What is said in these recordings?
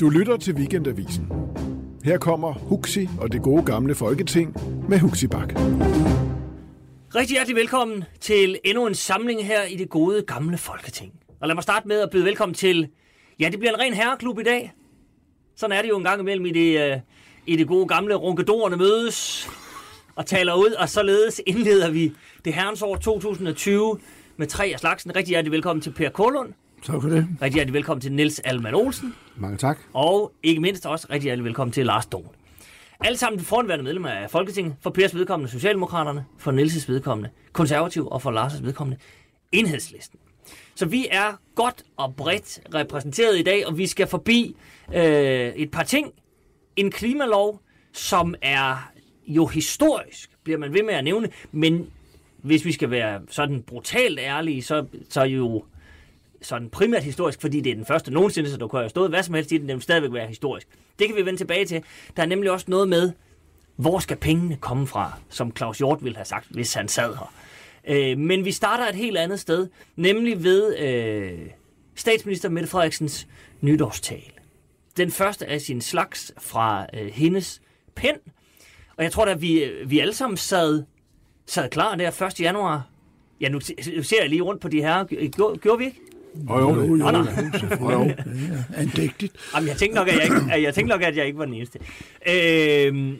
Du lytter til Weekendavisen. Her kommer Huxi og det gode gamle folketing med Huxi Bak. Rigtig hjertelig velkommen til endnu en samling her i det gode gamle folketing. Og lad mig starte med at byde velkommen til, ja det bliver en ren herreklub i dag. Sådan er det jo en gang imellem i det, øh, i det gode gamle runkedorerne mødes og taler ud, og således indleder vi det herrens år 2020 med tre af slagsen. Rigtig hjertelig velkommen til Per Kålund. Tak for det. Rigtig hjertelig velkommen til Niels Alman Olsen. Mange tak. Og ikke mindst også rigtig hjertelig velkommen til Lars Dohn. Alle sammen foranværende medlemmer af Folketinget. For Pers vedkommende Socialdemokraterne, for Nielses vedkommende Konservativ og for Lars' vedkommende Enhedslisten. Så vi er godt og bredt repræsenteret i dag, og vi skal forbi øh, et par ting. En klimalov, som er jo historisk, bliver man ved med at nævne, men hvis vi skal være sådan brutalt ærlige, så, så jo sådan primært historisk, fordi det er den første nogensinde, så du kunne have stået hvad som helst i den, den vil stadigvæk være historisk. Det kan vi vende tilbage til. Der er nemlig også noget med, hvor skal pengene komme fra, som Claus Hjort ville have sagt, hvis han sad her. Øh, men vi starter et helt andet sted, nemlig ved øh, statsminister Mette Frederiksens nytårstale. Den første af sin slags fra øh, hendes pen. Og jeg tror da, vi, øh, vi alle sammen sad, sad klar der 1. januar. Ja, nu, nu ser jeg lige rundt på de her. Gjorde, gjorde vi ikke? Jo, jo, jo. Nå, nå. jo, jo. Andægtigt. Jamen, jeg tænkte nok, at jeg ikke, jeg, tænkte nok, at jeg ikke var den eneste. Øh,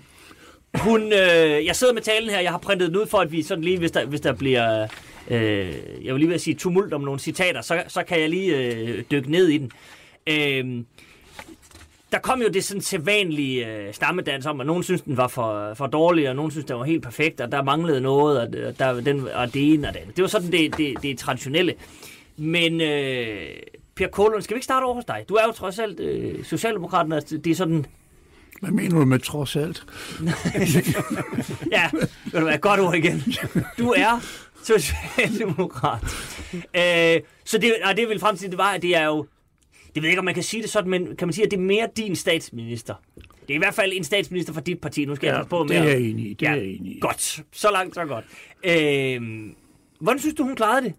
hun, øh, jeg sidder med talen her, jeg har printet den ud for, at vi sådan lige, hvis der, hvis der bliver, øh, jeg vil lige ved at sige tumult om nogle citater, så, så kan jeg lige øh, dykke ned i den. Øh, der kom jo det sådan sædvanlige øh, stammedans om, at nogen synes, den var for, for dårlig, og nogen synes, den var helt perfekt, og der manglede noget, og, der, den, og det ene og det andet. Det var sådan det, det, det traditionelle. Men øh, Per Kålund, skal vi ikke starte over hos dig? Du er jo trods alt øh, Socialdemokraten, og det er sådan... Hvad mener du med trods alt? ja, vil du være godt ord igen. Du er Socialdemokrat. Øh, så det, nej, det vil frem til, det var, at det er jo... Det ved ikke, om man kan sige det sådan, men kan man sige, at det er mere din statsminister? Det er i hvert fald en statsminister for dit parti. Nu skal Ja, jeg på med... det er jeg enig i, det er jeg enig i. Godt. Så langt, så godt. Øh, hvordan synes du, hun klarede det?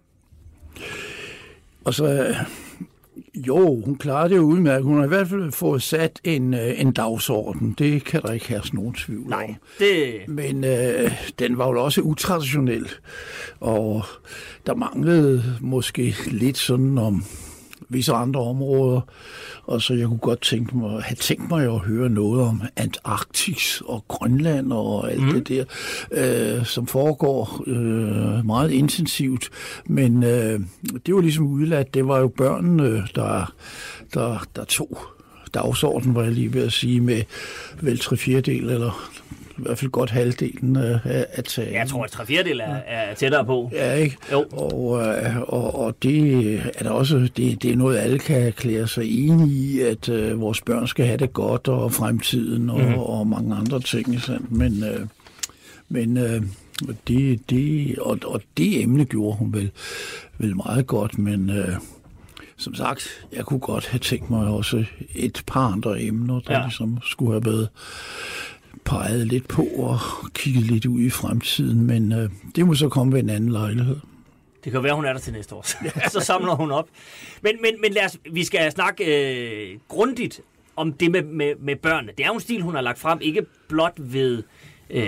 Og så, øh, jo, hun klarede det jo udmærket. Hun har i hvert fald fået sat en, øh, en dagsorden. Det kan der ikke have nogen tvivl om. Nej, det... Men øh, den var jo også utraditionel, og der manglede måske lidt sådan om visse andre områder, og så jeg kunne godt tænke mig, have tænkt mig at høre noget om Antarktis og Grønland og alt mm. det der, øh, som foregår øh, meget intensivt. Men øh, det var ligesom udladt, det var jo børnene, der, der, der tog dagsordenen, var jeg lige ved at sige, med vel tre fjerdedel, eller i hvert fald godt halvdelen af, af talen. Jeg tror, at tre fjerdedel er, er tættere på. Ja, ikke? Jo. Og, øh, og, og det er der også, det, det er noget, alle kan erklære sig enige i, at øh, vores børn skal have det godt, og fremtiden, og, mm. og mange andre ting. Sandt? Men, øh, men øh, det, det, og, og det emne gjorde hun vel, vel meget godt, men øh, som sagt, jeg kunne godt have tænkt mig også et par andre emner, der ja. ligesom skulle have været pegede lidt på og kiggede lidt ud i fremtiden, men øh, det må så komme ved en anden lejlighed. Det kan være, hun er der til næste år. så samler hun op. Men, men, men lad os, vi skal snakke øh, grundigt om det med, med, med børnene. Det er jo en stil, hun har lagt frem, ikke blot ved øh,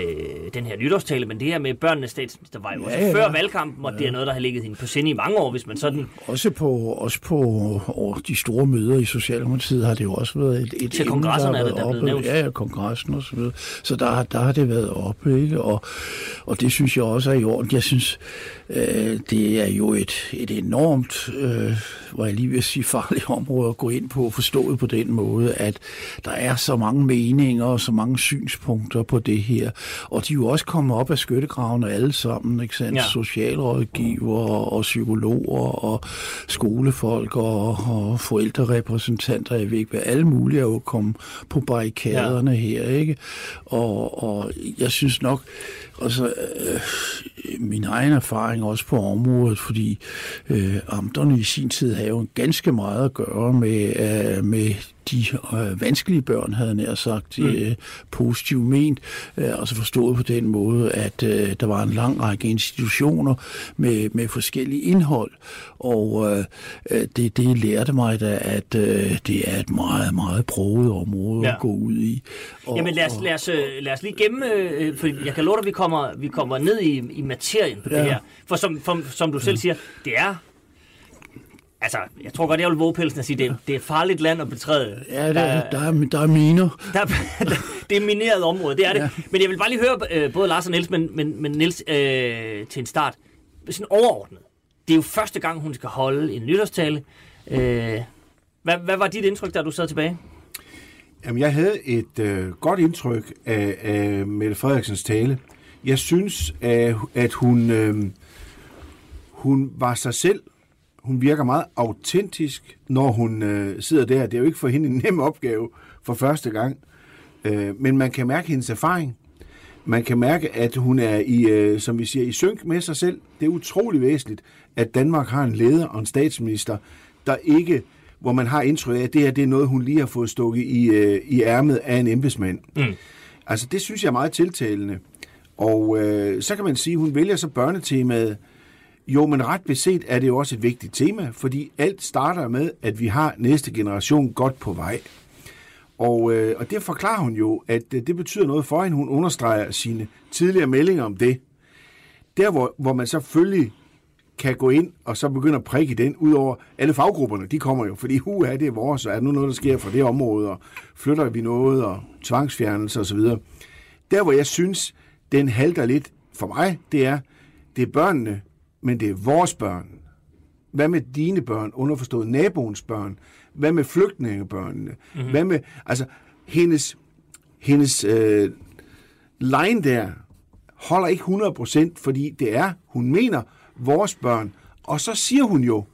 den her nytårstale, men det her med børnenes statsminister var jo også Ja, ja. før valgkampen, og det er noget, der har ligget hende på sinde i mange år, hvis man sådan Også på, også på over de store møder i Socialdemokratiet har det jo også været et, et Til emne, kongresserne der er har der er oppe. nævnt. Ja, ja, kongressen og så videre. Så der, der har det været oppe, ikke? Og, og det synes jeg også er i orden. Jeg synes, øh, det er jo et, et enormt, øh, hvor jeg lige vil sige, farligt område at gå ind på, forstået på den måde, at der er så mange meninger og så mange synspunkter på det her. Og de er jo også kommet op af skyttegravene alle sammen, ikke sandt? Ja. Socialrådgiver og psykologer og skolefolk og, og forældrerepræsentanter, jeg ved ikke hvad, alle mulige er jo kommet på barrikaderne ja. her, ikke? Og, og jeg synes nok, og så øh, min egen erfaring også på området, fordi øh, amterne i sin tid havde jo ganske meget at gøre med, øh, med de øh, vanskelige børn, havde nær sagt, mm. øh, positivt ment, øh, altså forstået på den måde, at øh, der var en lang række institutioner med, med forskellige indhold, og øh, øh det, det lærte mig da, at øh, det er et meget, meget broget område ja. at gå ud i. Og, Jamen lad os, lad, os, øh, lad os lige gemme, øh, for jeg kan love dig, at vi kommer, vi kommer ned i, i materien på ja. det her. For som, for, som du selv siger, det er Altså, jeg tror godt, jeg vil våge pelsen at sige, det, det er et farligt land at betræde. Ja, der, er, der, er, der er miner. Der, der, det er mineret område, det er det. Ja. Men jeg vil bare lige høre øh, både Lars og Niels, men, men, men Niels øh, til en start. Sådan overordnet. Det er jo første gang, hun skal holde en nytårstale. Øh, hvad, hvad var dit indtryk, da du sad tilbage? Jamen, jeg havde et øh, godt indtryk af, af Mette Frederiksens tale. Jeg synes, at, at hun, øh, hun var sig selv hun virker meget autentisk, når hun øh, sidder der. Det er jo ikke for hende en nem opgave for første gang. Øh, men man kan mærke hendes erfaring. Man kan mærke, at hun er i, øh, som vi siger, i synk med sig selv. Det er utrolig væsentligt, at Danmark har en leder og en statsminister, der ikke, hvor man har indtryk af, at det her det er noget, hun lige har fået stukket i, øh, i ærmet af en embedsmand. Mm. Altså, det synes jeg er meget tiltalende. Og øh, så kan man sige, at hun vælger så børnetemaet, jo, men ret beset er det jo også et vigtigt tema, fordi alt starter med, at vi har næste generation godt på vej. Og, øh, og det forklarer hun jo, at øh, det betyder noget for hende. Hun understreger sine tidligere meldinger om det. Der, hvor, hvor man selvfølgelig kan gå ind og så begynde at prikke den, ud over alle faggrupperne, de kommer jo, fordi hu er det vores, og er der nu noget, der sker fra det område, og flytter vi noget, og tvangsfjernelse osv. Der, hvor jeg synes, den halter lidt for mig, det er, det er børnene, men det er vores børn. Hvad med dine børn, underforstået naboens børn? Hvad med flygtningebørnene? Mm-hmm. Hvad med, altså, hendes, hendes øh, line der holder ikke 100%, fordi det er, hun mener, vores børn. Og så siger hun jo,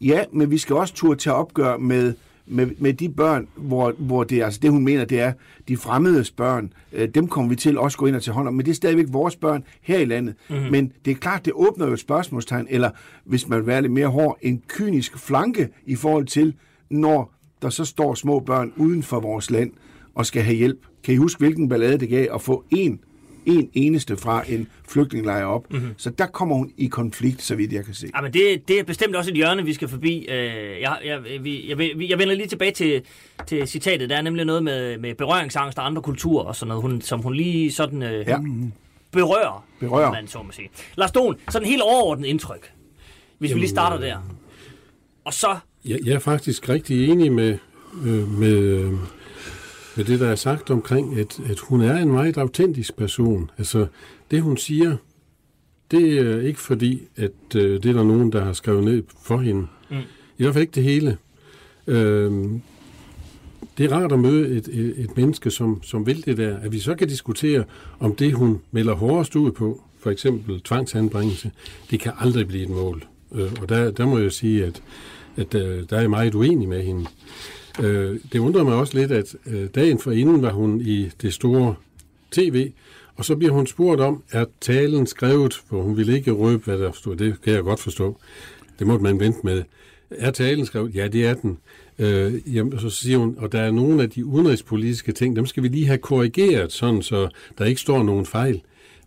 ja, men vi skal også turde tage opgør med med, med de børn, hvor, hvor det, altså det hun mener, det er de fremmede børn, øh, dem kommer vi til også gå ind og tage hånd om, men det er stadigvæk vores børn her i landet. Mm-hmm. Men det er klart, det åbner jo et spørgsmålstegn, eller hvis man vil være lidt mere hård, en kynisk flanke i forhold til, når der så står små børn uden for vores land og skal have hjælp. Kan I huske, hvilken ballade det gav at få en en eneste fra en flygtningelejr op. Mm-hmm. Så der kommer hun i konflikt, så vidt jeg kan se. Ja, men det, det er bestemt også et hjørne, vi skal forbi. Øh, jeg, jeg, jeg, jeg, jeg vender lige tilbage til, til citatet. Der er nemlig noget med, med berøringsangst og andre kulturer og sådan noget, hun, som hun lige sådan øh, ja. berører, berører, man så må sige. Lars Don, sådan helt overordnet indtryk, hvis Jamen, vi lige starter der. Og så... Jeg, jeg er faktisk rigtig enig med, øh, med øh, med det, der er sagt omkring, at, at hun er en meget autentisk person. Altså, det hun siger, det er ikke fordi, at øh, det er der nogen, der har skrevet ned for hende. Mm. I hvert fald ikke det hele. Øh, det er rart at møde et, et, et menneske, som, som vil det der. At vi så kan diskutere, om det, hun melder hårdest ud på, for eksempel tvangsanbringelse, det kan aldrig blive et mål. Øh, og der, der må jeg sige, at, at øh, der er jeg meget uenig med hende. Øh, det undrer mig også lidt, at øh, dagen for inden var hun i det store tv, og så bliver hun spurgt om, er talen skrevet, for hun ville ikke røbe, hvad der stod. Det kan jeg godt forstå. Det måtte man vente med. Er talen skrevet? Ja, det er den. Øh, jamen, så siger hun, og der er nogle af de udenrigspolitiske ting, dem skal vi lige have korrigeret, sådan så der ikke står nogen fejl.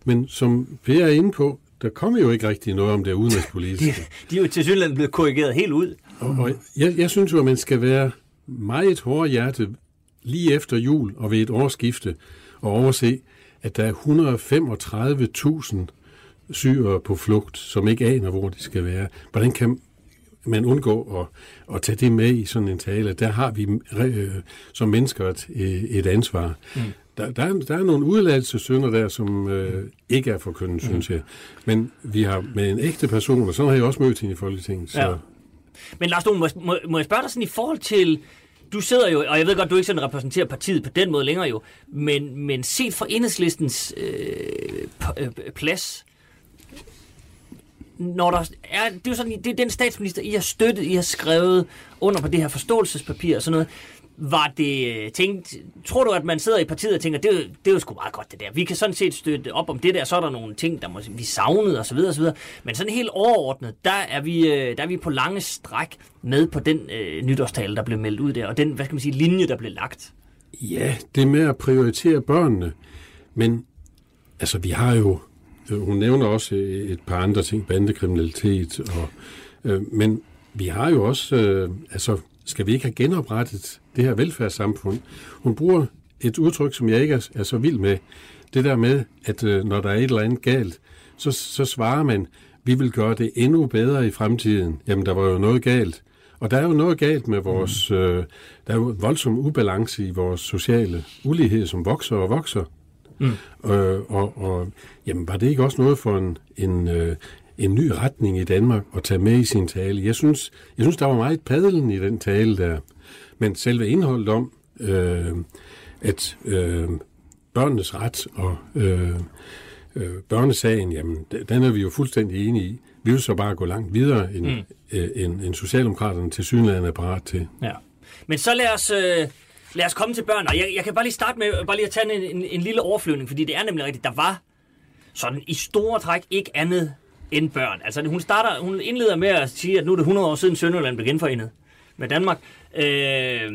Men som Per er inde på, der kommer jo ikke rigtig noget om det udenrigspolitiske. de, de er jo til synligheden blevet korrigeret helt ud. Og, og jeg, jeg synes jo, at man skal være meget hårde hjerte lige efter jul og ved et årsskifte og overse, at der er 135.000 syre på flugt, som ikke aner, hvor de skal være. Hvordan kan man undgå at, at tage det med i sådan en tale? Der har vi øh, som mennesker et, et ansvar. Mm. Der, der, er, der er nogle udladelsessynder der, som øh, ikke er forkyndet, mm. synes jeg. Men vi har med en ægte person, og sådan har jeg også mødt hende i Folketinget. Så, ja. Men Lars må, må, må jeg spørge dig sådan i forhold til... Du sidder jo, og jeg ved godt, du ikke sådan repræsenterer partiet på den måde længere jo, men, men set fra enhedslistens øh, øh plads, når der er, det er jo sådan, det er den statsminister, I har støttet, I har skrevet under på det her forståelsespapir og sådan noget var det øh, tænkt, tror du, at man sidder i partiet og tænker, det, det er jo sgu meget godt det der. Vi kan sådan set støtte op om det der, så er der nogle ting, der må, vi savnede osv. osv. Men sådan helt overordnet, der er vi, øh, der er vi på lange stræk med på den øh, nytårstale, der blev meldt ud der, og den, hvad skal man sige, linje, der blev lagt. Ja, det med at prioritere børnene. Men altså, vi har jo... Øh, hun nævner også et par andre ting, bandekriminalitet. Og, øh, men vi har jo også... Øh, altså, skal vi ikke have genoprettet det her velfærdssamfund? Hun bruger et udtryk, som jeg ikke er, er så vild med. Det der med, at øh, når der er et eller andet galt, så, så svarer man, vi vil gøre det endnu bedre i fremtiden. Jamen, der var jo noget galt. Og der er jo noget galt med vores... Øh, der er jo voldsom ubalance i vores sociale ulighed, som vokser og vokser. Mm. Øh, og, og jamen, var det ikke også noget for en, en, øh, en ny retning i Danmark at tage med i sin tale? Jeg synes, jeg synes der var meget padlen i den tale der. Men selve indholdet om, øh, at øh, børnenes ret og øh, øh, børnesagen, jamen, den er vi jo fuldstændig enige i. Vi vil så bare gå langt videre, end, mm. øh, end, end Socialdemokraterne til synligheden er parat til. Ja. Men så lad os, øh, lad os komme til børn, og jeg, jeg kan bare lige starte med bare lige at tage en, en, en lille overflyvning, fordi det er nemlig rigtigt, der var sådan i store træk ikke andet end børn. Altså hun starter, hun indleder med at sige, at nu er det 100 år siden Sønderjylland blev genforenet med Danmark. Øh,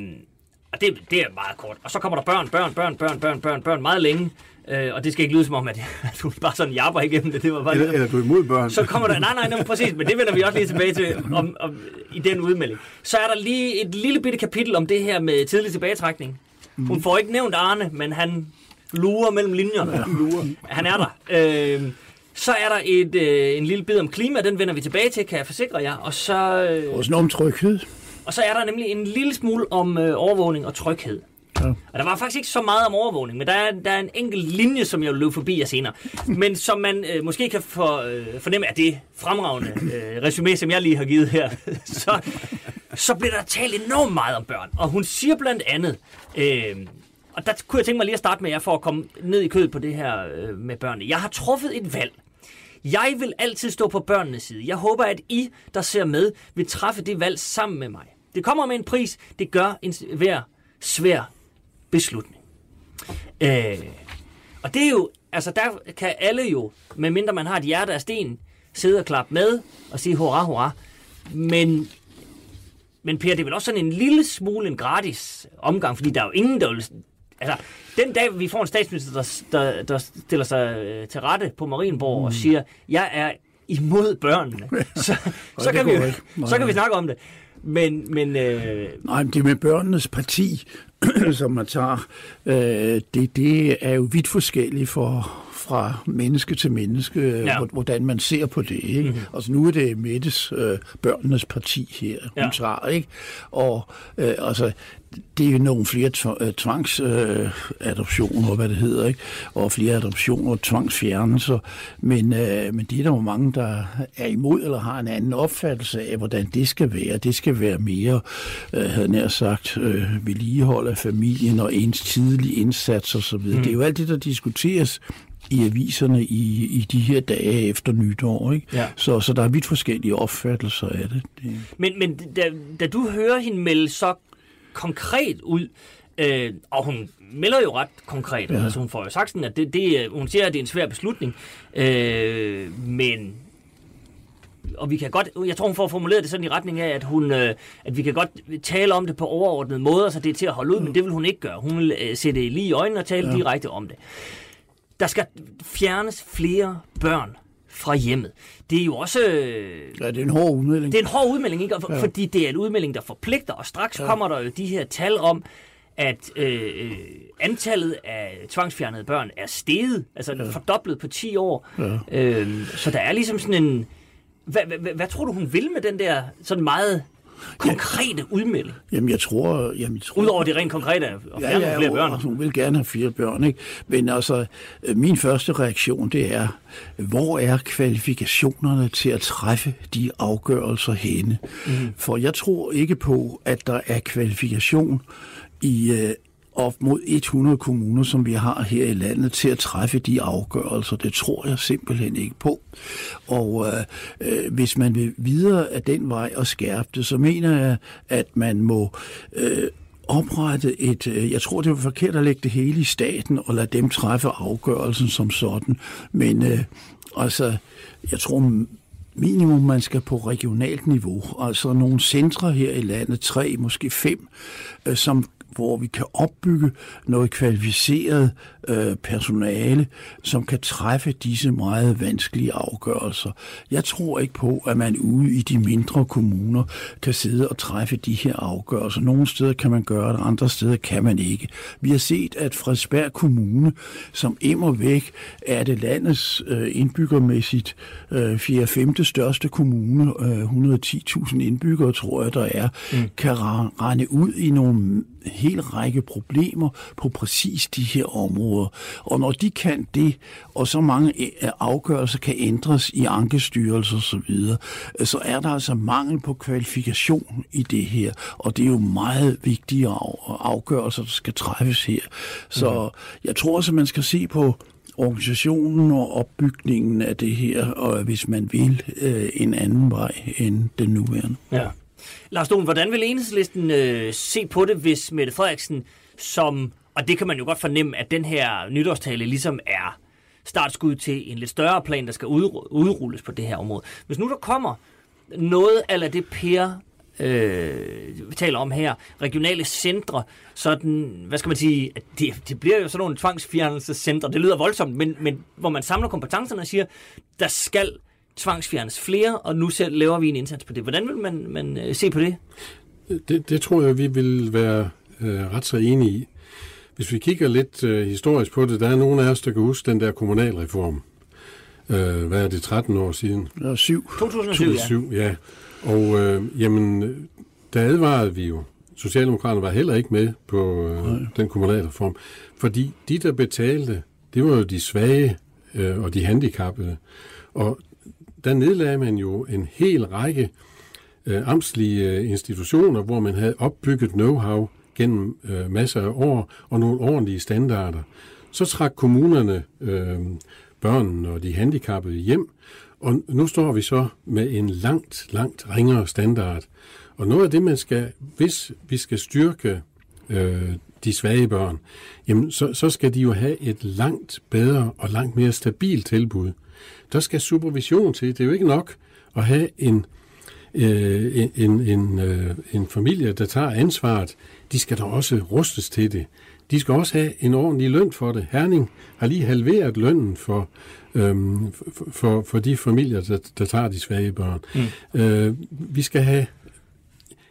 og det, det er meget kort. Og så kommer der børn, børn, børn, børn, børn, børn, børn meget længe. Øh, og det skal ikke lyde som om, at, at hun bare sådan japper igennem det. Det var bare Eller, ligesom- eller du er imod børn. så kommer der, nej, nej, nej, præcis, men det vender vi også lige tilbage til om, om, i den udmelding. Så er der lige et lille bitte kapitel om det her med tidlig tilbagetrækning. Hun får ikke nævnt Arne, men han lurer mellem linjerne. Han er der. Øh, så er der et, øh, en lille bid om klima, den vender vi tilbage til, kan jeg forsikre jer. Og så, øh, Også noget om tryghed. Og så er der nemlig en lille smule om øh, overvågning og tryghed. Ja. Og der var faktisk ikke så meget om overvågning, men der er, der er en enkelt linje, som jeg vil løbe forbi jer senere. Men som man øh, måske kan for, øh, fornemme af det fremragende øh, resume, som jeg lige har givet her, så, så bliver der talt enormt meget om børn. Og hun siger blandt andet, øh, og der kunne jeg tænke mig lige at starte med jer for at komme ned i kødet på det her øh, med børnene. Jeg har truffet et valg. Jeg vil altid stå på børnenes side. Jeg håber, at I, der ser med, vil træffe det valg sammen med mig. Det kommer med en pris. Det gør en hver svær beslutning. Øh, og det er jo, altså der kan alle jo, medmindre man har et hjerte af sten, sidde og klappe med og sige hurra, hurra. Men, men Per, det er vel også sådan en lille smule en gratis omgang, fordi der er jo ingen, der vil... Altså, den dag, vi får en statsminister, der, der, der stiller sig øh, til rette på Marienborg mm. og siger, jeg er imod børnene, så, så, kan, vi, så kan vi snakke om det. Men, men øh, Nej, men det med børnenes parti, som man tager, øh, det, det er jo vidt forskelligt for, fra menneske til menneske, Ja. ja. hvordan man ser på det. Ikke? Mhm. Mm-hmm. Altså nu er det Mettes øh, børnenes parti her, hun Ja. tager, ikke? Og øh, altså, det er jo nogle flere tv- øh, tvangsadoptioner, øh, adoptioner, hvad det hedder, ikke? og flere adoptioner og tvangsfjernelser. Men, øh, men det er der jo mange, der er imod eller har en anden opfattelse af, hvordan det skal være. Det skal være mere, øh, havde nær sagt, øh, vedligehold af familien og ens tidlige indsats osv. Mm. Det er jo alt det, der diskuteres i aviserne i, i de her dage efter nytår. Ikke? Ja. Så, så der er vidt forskellige opfattelser af det. det Men, men da, da du hører hende melde så konkret ud, øh, og hun melder jo ret konkret, ja. altså hun får jo sagt sådan, at det, det, er- hun siger, at det er en svær beslutning, øh, men og vi kan godt, jeg tror hun får formuleret det sådan i retning af, at, hun, øh, at vi kan godt tale om det på overordnede måder, så det er til at holde ud, men det vil hun ikke gøre. Hun vil øh, det lige i øjnene og tale ja. direkte om det. Der skal fjernes flere børn fra hjemmet. Det er jo også... Øh, Ja, det er en hård udmelding. det er en hård udmelding, ikke? Og For, ja. Fordi det er en udmelding, der forpligter, og straks ja. kommer der jo de her tal om, at øh, øh, antallet af tvangsfjernede børn er steget, altså ja. fordoblet på 10 år. Ja. Øh, så der er ligesom sådan en... Hvad, hvad, hvad tror du, hun vil med den der sådan meget konkrete udmelding? Jamen, jeg tror... Jamen, jeg tror Udover det rent konkrete at ja, ja, flere børn. hun vil gerne have flere børn, ikke? Men altså, min første reaktion, det er, hvor er kvalifikationerne til at træffe de afgørelser henne? Mm. For jeg tror ikke på, at der er kvalifikation i øh, op mod 100 kommuner, som vi har her i landet, til at træffe de afgørelser. Det tror jeg simpelthen ikke på. Og øh, øh, hvis man vil videre af den vej og skærpe det, så mener jeg, at man må øh, oprette et, øh, jeg tror det var forkert at lægge det hele i staten og lade dem træffe afgørelsen som sådan, men øh, altså, jeg tror minimum man skal på regionalt niveau, altså nogle centre her i landet, tre, måske fem, øh, som hvor vi kan opbygge noget kvalificeret øh, personale, som kan træffe disse meget vanskelige afgørelser. Jeg tror ikke på, at man ude i de mindre kommuner kan sidde og træffe de her afgørelser. Nogle steder kan man gøre det, andre steder kan man ikke. Vi har set, at Frederiksberg Kommune, som immer væk er det landets øh, indbyggermæssigt øh, 4. største kommune, øh, 110.000 indbyggere tror jeg der er, mm. kan rende ud i nogle hel række problemer på præcis de her områder. Og når de kan det, og så mange øh, afgørelser kan ændres i ankestyrelser osv., så er der altså mangel på kvalifikation i det her. Og det er jo meget vigtige afgørelser, der skal træffes her. Så mm. jeg tror også, at man skal se på organisationen og opbygningen af det her, og hvis man vil øh, en anden vej end den nuværende. Ja. Lars Dohn, hvordan vil enhedslisten øh, se på det, hvis Mette Frederiksen, som, og det kan man jo godt fornemme, at den her nytårstale ligesom er startskud til en lidt større plan, der skal udrulles på det her område. Hvis nu der kommer noget af det Per øh, vi taler om her, regionale centre, sådan, hvad skal man sige, det, det bliver jo sådan nogle tvangsfjernelsescentre, det lyder voldsomt, men, men hvor man samler kompetencerne og siger, der skal tvangsfjernes flere, og nu selv laver vi en indsats på det. Hvordan vil man, man øh, se på det? det? Det tror jeg, vi vil være øh, ret så enige i. Hvis vi kigger lidt øh, historisk på det, der er nogen af os, der kan huske den der kommunalreform. Øh, hvad er det, 13 år siden? Ja, 7. 2007, 2007 ja. ja. Og øh, jamen, der advarede vi jo. Socialdemokraterne var heller ikke med på øh, den kommunalreform. Fordi de, der betalte, det var jo de svage øh, og de handicappede. Og der nedlagde man jo en hel række øh, amtslige øh, institutioner, hvor man havde opbygget know-how gennem øh, masser af år og nogle ordentlige standarder. Så trak kommunerne øh, børnene og de handicappede hjem, og nu står vi så med en langt, langt ringere standard. Og noget af det, man skal, hvis vi skal styrke øh, de svage børn, jamen så, så skal de jo have et langt bedre og langt mere stabilt tilbud. Der skal supervision til. Det er jo ikke nok at have en, øh, en, en, øh, en familie, der tager ansvaret. De skal da også rustes til det. De skal også have en ordentlig løn for det. Herning har lige halveret lønnen for, øhm, for, for, for de familier, der, der tager de svage børn. Mm. Øh, vi skal have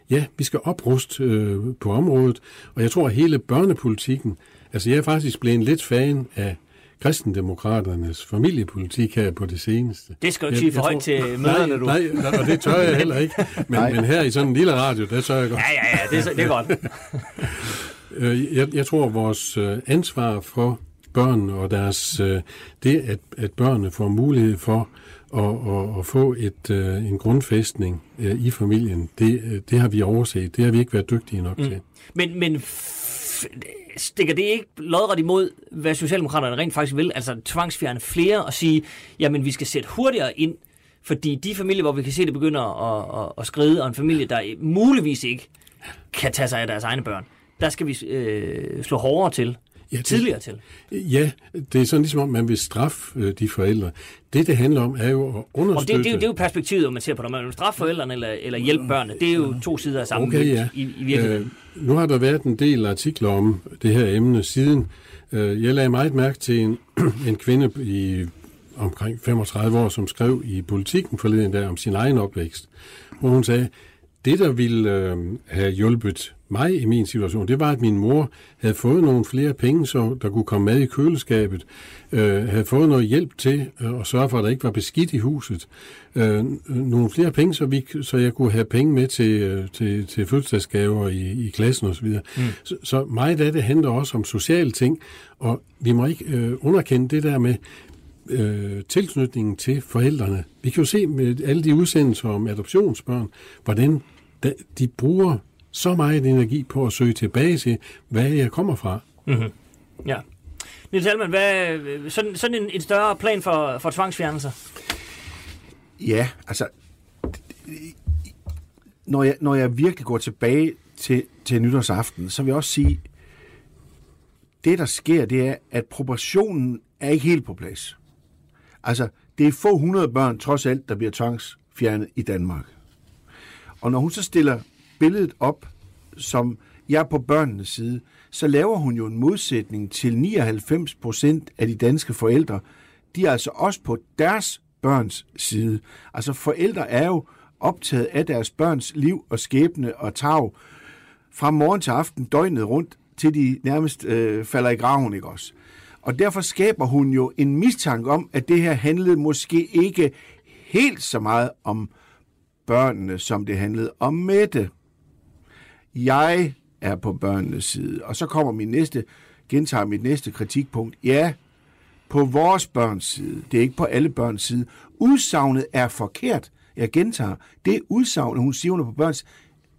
ja, vi skal opruste øh, på området, og jeg tror, at hele børnepolitikken, altså jeg er faktisk blevet lidt fan af kristendemokraternes familiepolitik her på det seneste. Det skal jo ikke sige for højt til møderne, du. Nej, nej, og det tør jeg heller ikke. Men, men her i sådan en lille radio, der tør jeg godt. Ja, ja, ja, det er, det er godt. Øh, jeg, jeg tror, vores øh, ansvar for børn og deres, øh, det, at, at børnene får mulighed for at, at, at få et, en grundfæstning i familien, det, det har vi overset. Det har vi ikke været dygtige nok mm. til. Men, men stikker det ikke lodret imod, hvad Socialdemokraterne rent faktisk vil? Altså tvangsfjerne flere og sige, jamen vi skal sætte hurtigere ind, fordi de familier, hvor vi kan se, det begynder at, at, at skride, og en familie, der muligvis ikke kan tage sig af deres egne børn, der skal vi øh, slå hårdere til. Ja, det, tidligere til. Ja, det er sådan ligesom om, man vil straffe øh, de forældre. Det, det handler om, er jo at understøtte... Og det, det, er, jo, det er jo perspektivet, om man ser på det. Om man vil straffe forældrene eller, eller hjælpe børnene. Det er jo to sider af samme okay, ja. i, i virkeligheden. Øh, nu har der været en del artikler om det her emne siden. Øh, jeg lagde meget mærke til en, en kvinde i omkring 35 år, som skrev i Politiken forleden der om sin egen opvækst, hvor hun sagde, det, der ville øh, have hjulpet mig i min situation, det var, at min mor havde fået nogle flere penge, så der kunne komme mad i køleskabet, øh, havde fået noget hjælp til øh, at sørge for, at der ikke var beskidt i huset, øh, nogle flere penge, så, vi, så jeg kunne have penge med til, øh, til, til fødselsdagsgaver i, i klassen osv. Mm. Så, så meget af det handler også om sociale ting, og vi må ikke øh, underkende det der med, øh, tilknytningen til forældrene. Vi kan jo se med alle de udsendelser om adoptionsbørn, hvordan de bruger så meget energi på at søge tilbage til, hvad jeg kommer fra. Mm-hmm. Ja. Niels Alman, hvad, sådan, sådan en, en større plan for, for tvangsfjernelser? Ja, altså når jeg, når jeg virkelig går tilbage til, til nytårsaften, så vil jeg også sige, det der sker, det er, at proportionen er ikke helt på plads. Altså, det er få hundrede børn, trods alt, der bliver tvangsfjernet i Danmark. Og når hun så stiller billedet op, som jeg er på børnenes side, så laver hun jo en modsætning til 99 procent af de danske forældre. De er altså også på deres børns side. Altså forældre er jo optaget af deres børns liv og skæbne og tag fra morgen til aften, døgnet rundt, til de nærmest øh, falder i graven, ikke også? Og derfor skaber hun jo en mistanke om, at det her handlede måske ikke helt så meget om børnene, som det handlede om Mette. Jeg er på børnenes side. Og så kommer min næste, gentager mit næste kritikpunkt. Ja, på vores børns side. Det er ikke på alle børns side. Udsagnet er forkert. Jeg gentager. Det udsagn, hun siger, hun er på børns,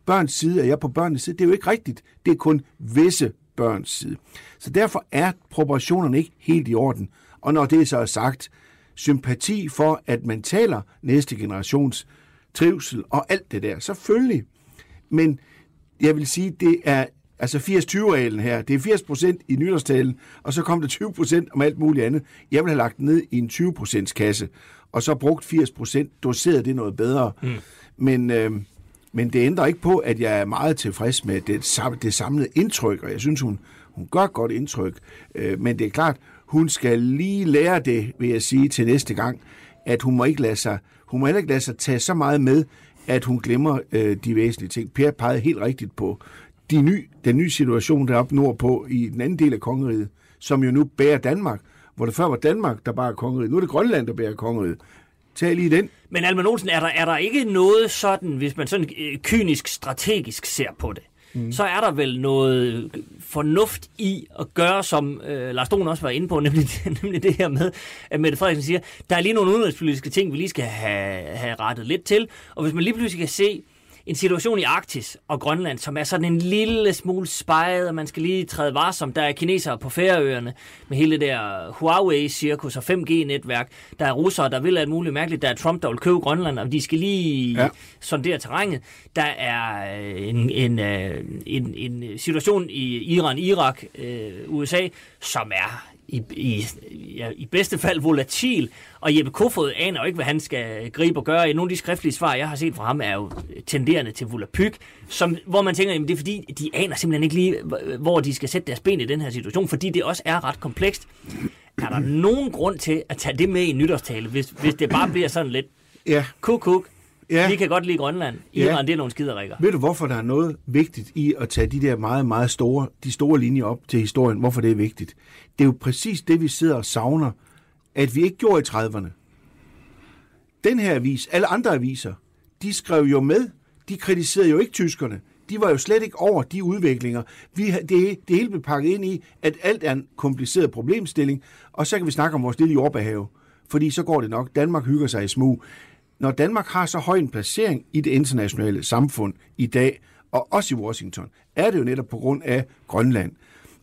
børns side, og jeg er på børnenes side, det er jo ikke rigtigt. Det er kun visse børns side. Så derfor er proportionerne ikke helt i orden. Og når det så er sagt, sympati for, at man taler næste generations trivsel og alt det der, selvfølgelig. Men jeg vil sige, det er altså 80-20-reglen her. Det er 80 procent i nytårstalen, og så kom der 20 procent om alt muligt andet. Jeg vil have lagt ned i en 20 procents kasse, og så brugt 80 procent, doseret det noget bedre. Mm. Men, øh, men det ændrer ikke på, at jeg er meget tilfreds med det, det samlede indtryk, og jeg synes, hun, hun gør godt indtryk. Øh, men det er klart, hun skal lige lære det, vil jeg sige, til næste gang, at hun må ikke lade sig, hun må heller ikke lade sig tage så meget med, at hun glemmer øh, de væsentlige ting. Per pegede helt rigtigt på de ny, den nye situation deroppe nordpå i den anden del af kongeriget, som jo nu bærer Danmark, hvor det før var Danmark, der bare er kongeriget. Nu er det Grønland, der bærer kongeriget. Tag lige den. Men Alman Olsen, er der, er der ikke noget sådan, hvis man sådan øh, kynisk strategisk ser på det, mm. så er der vel noget fornuft i at gøre, som øh, Lars Dohn også var inde på, nemlig, nemlig det her med, at Mette Frederiksen siger, der er lige nogle udenrigspolitiske ting, vi lige skal have, have rettet lidt til, og hvis man lige pludselig kan se, en situation i Arktis og Grønland, som er sådan en lille smule spejret, og man skal lige træde varsom. Der er kinesere på Færøerne med hele det der Huawei-cirkus og 5G-netværk. Der er russere, der vil alt muligt mærkeligt. Der er Trump, der vil købe Grønland, og de skal lige ja. sondere terrænet. Der er øh, en, en, øh, en, en situation i Iran, Irak, øh, USA, som er i, i, ja, i bedste fald volatil, og Jeppe Kofod aner jo ikke, hvad han skal gribe og gøre. Nogle af de skriftlige svar, jeg har set fra ham, er jo tenderende til volapyk, som, hvor man tænker, at det er fordi, de aner simpelthen ikke lige, hvor de skal sætte deres ben i den her situation, fordi det også er ret komplekst. Er der nogen grund til at tage det med i nytårstale, hvis, hvis det bare bliver sådan lidt ja. kuk, kuk, Ja. Vi kan godt lide Grønland. Iran, ja. det er nogle skiderikker. Ved du, hvorfor der er noget vigtigt i at tage de der meget, meget store, de store linjer op til historien? Hvorfor det er vigtigt? Det er jo præcis det, vi sidder og savner, at vi ikke gjorde i 30'erne. Den her avis, alle andre aviser, de skrev jo med. De kritiserede jo ikke tyskerne. De var jo slet ikke over de udviklinger. Vi, det, det hele blev pakket ind i, at alt er en kompliceret problemstilling, og så kan vi snakke om vores lille jordbærhave. Fordi så går det nok. Danmark hygger sig i smug når Danmark har så høj en placering i det internationale samfund i dag, og også i Washington, er det jo netop på grund af Grønland.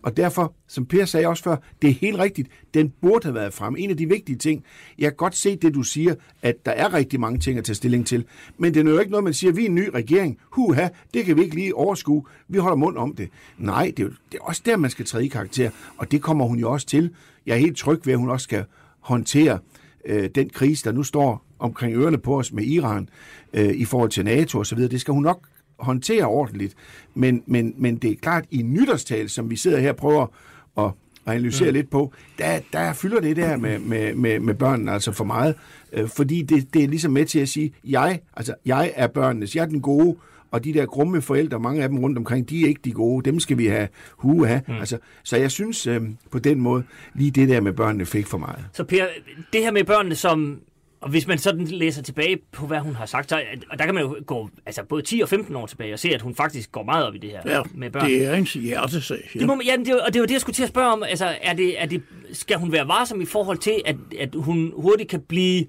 Og derfor, som Per sagde også før, det er helt rigtigt, den burde have været frem. En af de vigtige ting, jeg kan godt se det, du siger, at der er rigtig mange ting at tage stilling til, men det er jo ikke noget, man siger, vi er en ny regering, huha, det kan vi ikke lige overskue, vi holder mund om det. Nej, det er, jo, det er også der, man skal træde i karakter, og det kommer hun jo også til. Jeg er helt tryg ved, at hun også skal håndtere øh, den krise, der nu står omkring ørerne på os med Iran øh, i forhold til NATO osv., det skal hun nok håndtere ordentligt. Men, men, men det er klart, i nytårstal, som vi sidder her og prøver at analysere mm. lidt på, der, der fylder det der med, med, med, med børnene altså for meget. Øh, fordi det, det er ligesom med til at sige, jeg, altså, jeg er børnenes, jeg er den gode, og de der grumme forældre, mange af dem rundt omkring, de er ikke de gode. Dem skal vi have hue have. Mm. Altså, så jeg synes øh, på den måde, lige det der med børnene fik for meget. Så Per, det her med børnene som og hvis man sådan læser tilbage på, hvad hun har sagt, så, og der kan man jo gå altså både 10 og 15 år tilbage og se, at hun faktisk går meget op i det her ja, med børn. det er en hjertesag. Ja. Det må, ja, det, og det var det, jeg skulle til at spørge om. Altså, er det, er det, skal hun være varsom i forhold til, at, at hun hurtigt kan blive...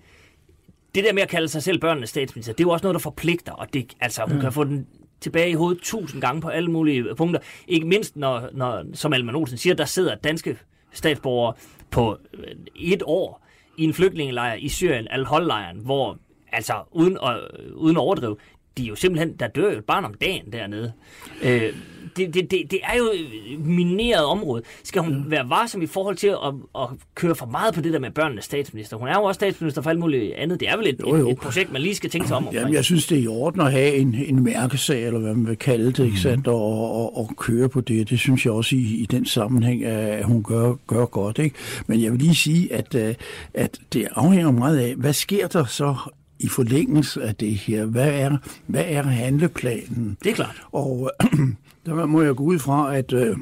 Det der med at kalde sig selv børnenes statsminister, det er jo også noget, der forpligter, og det, altså, hun ja. kan få den tilbage i hovedet tusind gange på alle mulige punkter. Ikke mindst, når, når som Alman Olsen siger, der sidder danske statsborgere på et år i en flygtningelejr i Syrien, Al-Hol-lejren, hvor, altså uden at, øh, uden at overdrive, de er jo simpelthen, der dør jo et barn om dagen dernede. Øh, det, det, det, det er jo et mineret område. Skal hun være varsom i forhold til at, at køre for meget på det der med børnenes statsminister? Hun er jo også statsminister for alt muligt andet. Det er vel et, Jo, jo. et, projekt, man lige skal tænke sig om. Jamen, omkring. jeg synes, det er i orden at have en, en mærkesag, eller hvad man vil kalde det, ikke sandt, og, og, og køre på det. Det synes jeg også i, i den sammenhæng, at hun gør, gør godt. Ikke? Men jeg vil lige sige, at, øh, at det afhænger meget af, hvad sker der så i forlængelse af det her? Hvad er, hvad er handleplanen? Det er klart. Og der må jeg gå ud fra, at øh,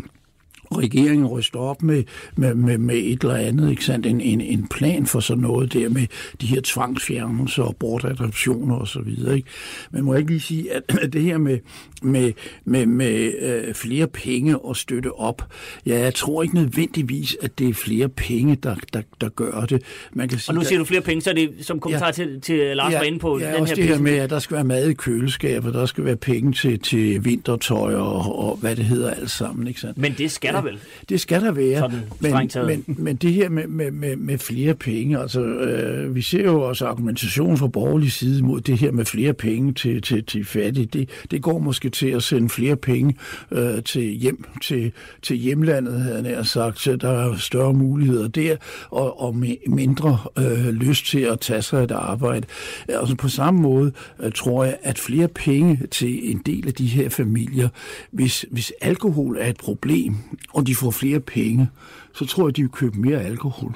regeringen ryster op med, med, med, med et eller andet, ikke sandt? En, en, en plan for sådan noget der med de her tvangsfjernelser og bortadoptioner og så videre. Ikke? Men må jeg ikke lige sige, at det her med, med, med, med øh, flere penge og støtte op, ja, jeg tror ikke nødvendigvis, at det er flere penge, der, der, der gør det. Man kan sige, Og nu der- siger du flere penge, så er det som kommentar ja. til, til Lars var inde på ja, den også her det her med, at der skal være mad i køleskabet, der skal være penge til, til vintertøj og, og hvad det hedder alt sammen. Ikke sandt? Men det skal der vel? Det skal der være, Sådan men, men, men det her med, med, med, med flere penge, altså øh, vi ser jo også argumentation fra borgerlig side mod det her med flere penge til, til, til fattige. Det, det går måske til at sende flere penge øh, til hjem, til, til hjemlandet, havde jeg nær sagt, så der er større muligheder der, og, og mi- mindre øh, lyst til at tage sig et arbejde. Altså på samme måde øh, tror jeg, at flere penge til en del af de her familier, hvis, hvis alkohol er et problem, og de får flere penge, så tror jeg, de vil købe mere alkohol.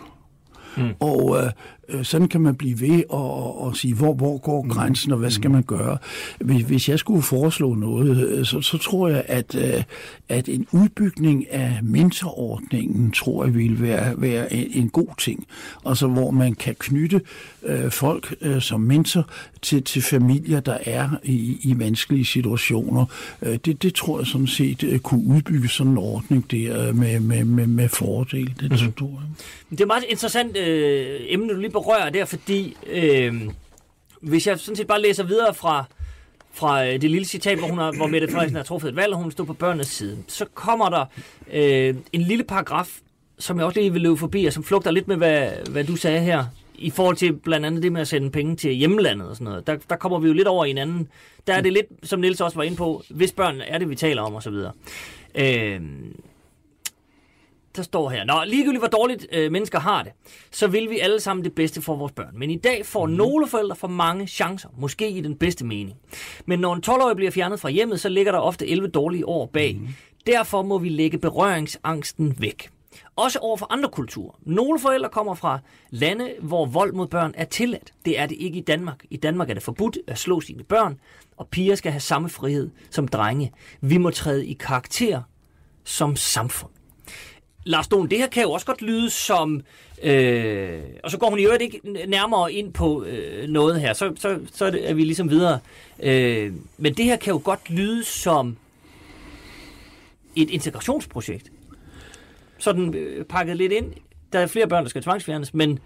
Mm. Og øh, øh, sådan kan man blive ved og, og, og sige, hvor, hvor går grænsen, og hvad skal man gøre? Hvis, hvis jeg skulle foreslå noget, øh, så, så tror jeg, at, øh, at en udbygning af mentorordningen, tror jeg, ville være, være en, en god ting. Altså, hvor man kan knytte øh, folk øh, som mentor til, til familier, der er i, i vanskelige situationer. Øh, det, det tror jeg sådan set øh, kunne udbygge sådan en ordning der øh, med, med, med, med fordel. Det mm-hmm. tror jeg. Det er et meget interessant øh, emne, du lige berører der, fordi øh, hvis jeg sådan set bare læser videre fra, fra det lille citat, hvor, hun har, hvor Mette Frederiksen har truffet et valg, og hun stod på børnenes side, så kommer der øh, en lille paragraf, som jeg også lige vil løbe forbi, og som flugter lidt med, hvad, hvad du sagde her, i forhold til blandt andet det med at sende penge til hjemlandet og sådan noget. Der, der kommer vi jo lidt over i en anden. Der er det lidt, som Niels også var inde på, hvis børn er det, vi taler om og så videre. Øh, der står her, Nå, ligegyldigt hvor dårligt øh, mennesker har det, så vil vi alle sammen det bedste for vores børn. Men i dag får mm. nogle forældre for mange chancer, måske i den bedste mening. Men når en 12-årig bliver fjernet fra hjemmet, så ligger der ofte 11 dårlige år bag. Mm. Derfor må vi lægge berøringsangsten væk. Også over for andre kulturer. Nogle forældre kommer fra lande, hvor vold mod børn er tilladt. Det er det ikke i Danmark. I Danmark er det forbudt at slå sine børn, og piger skal have samme frihed som drenge. Vi må træde i karakter som samfund. Lars Don, det her kan jo også godt lyde som... Øh, og så går hun i øvrigt ikke nærmere ind på øh, noget her, så, så, så er, det, er vi ligesom videre. Øh, men det her kan jo godt lyde som et integrationsprojekt. Sådan øh, pakket lidt ind. Der er flere børn, der skal tvangsfjernes, men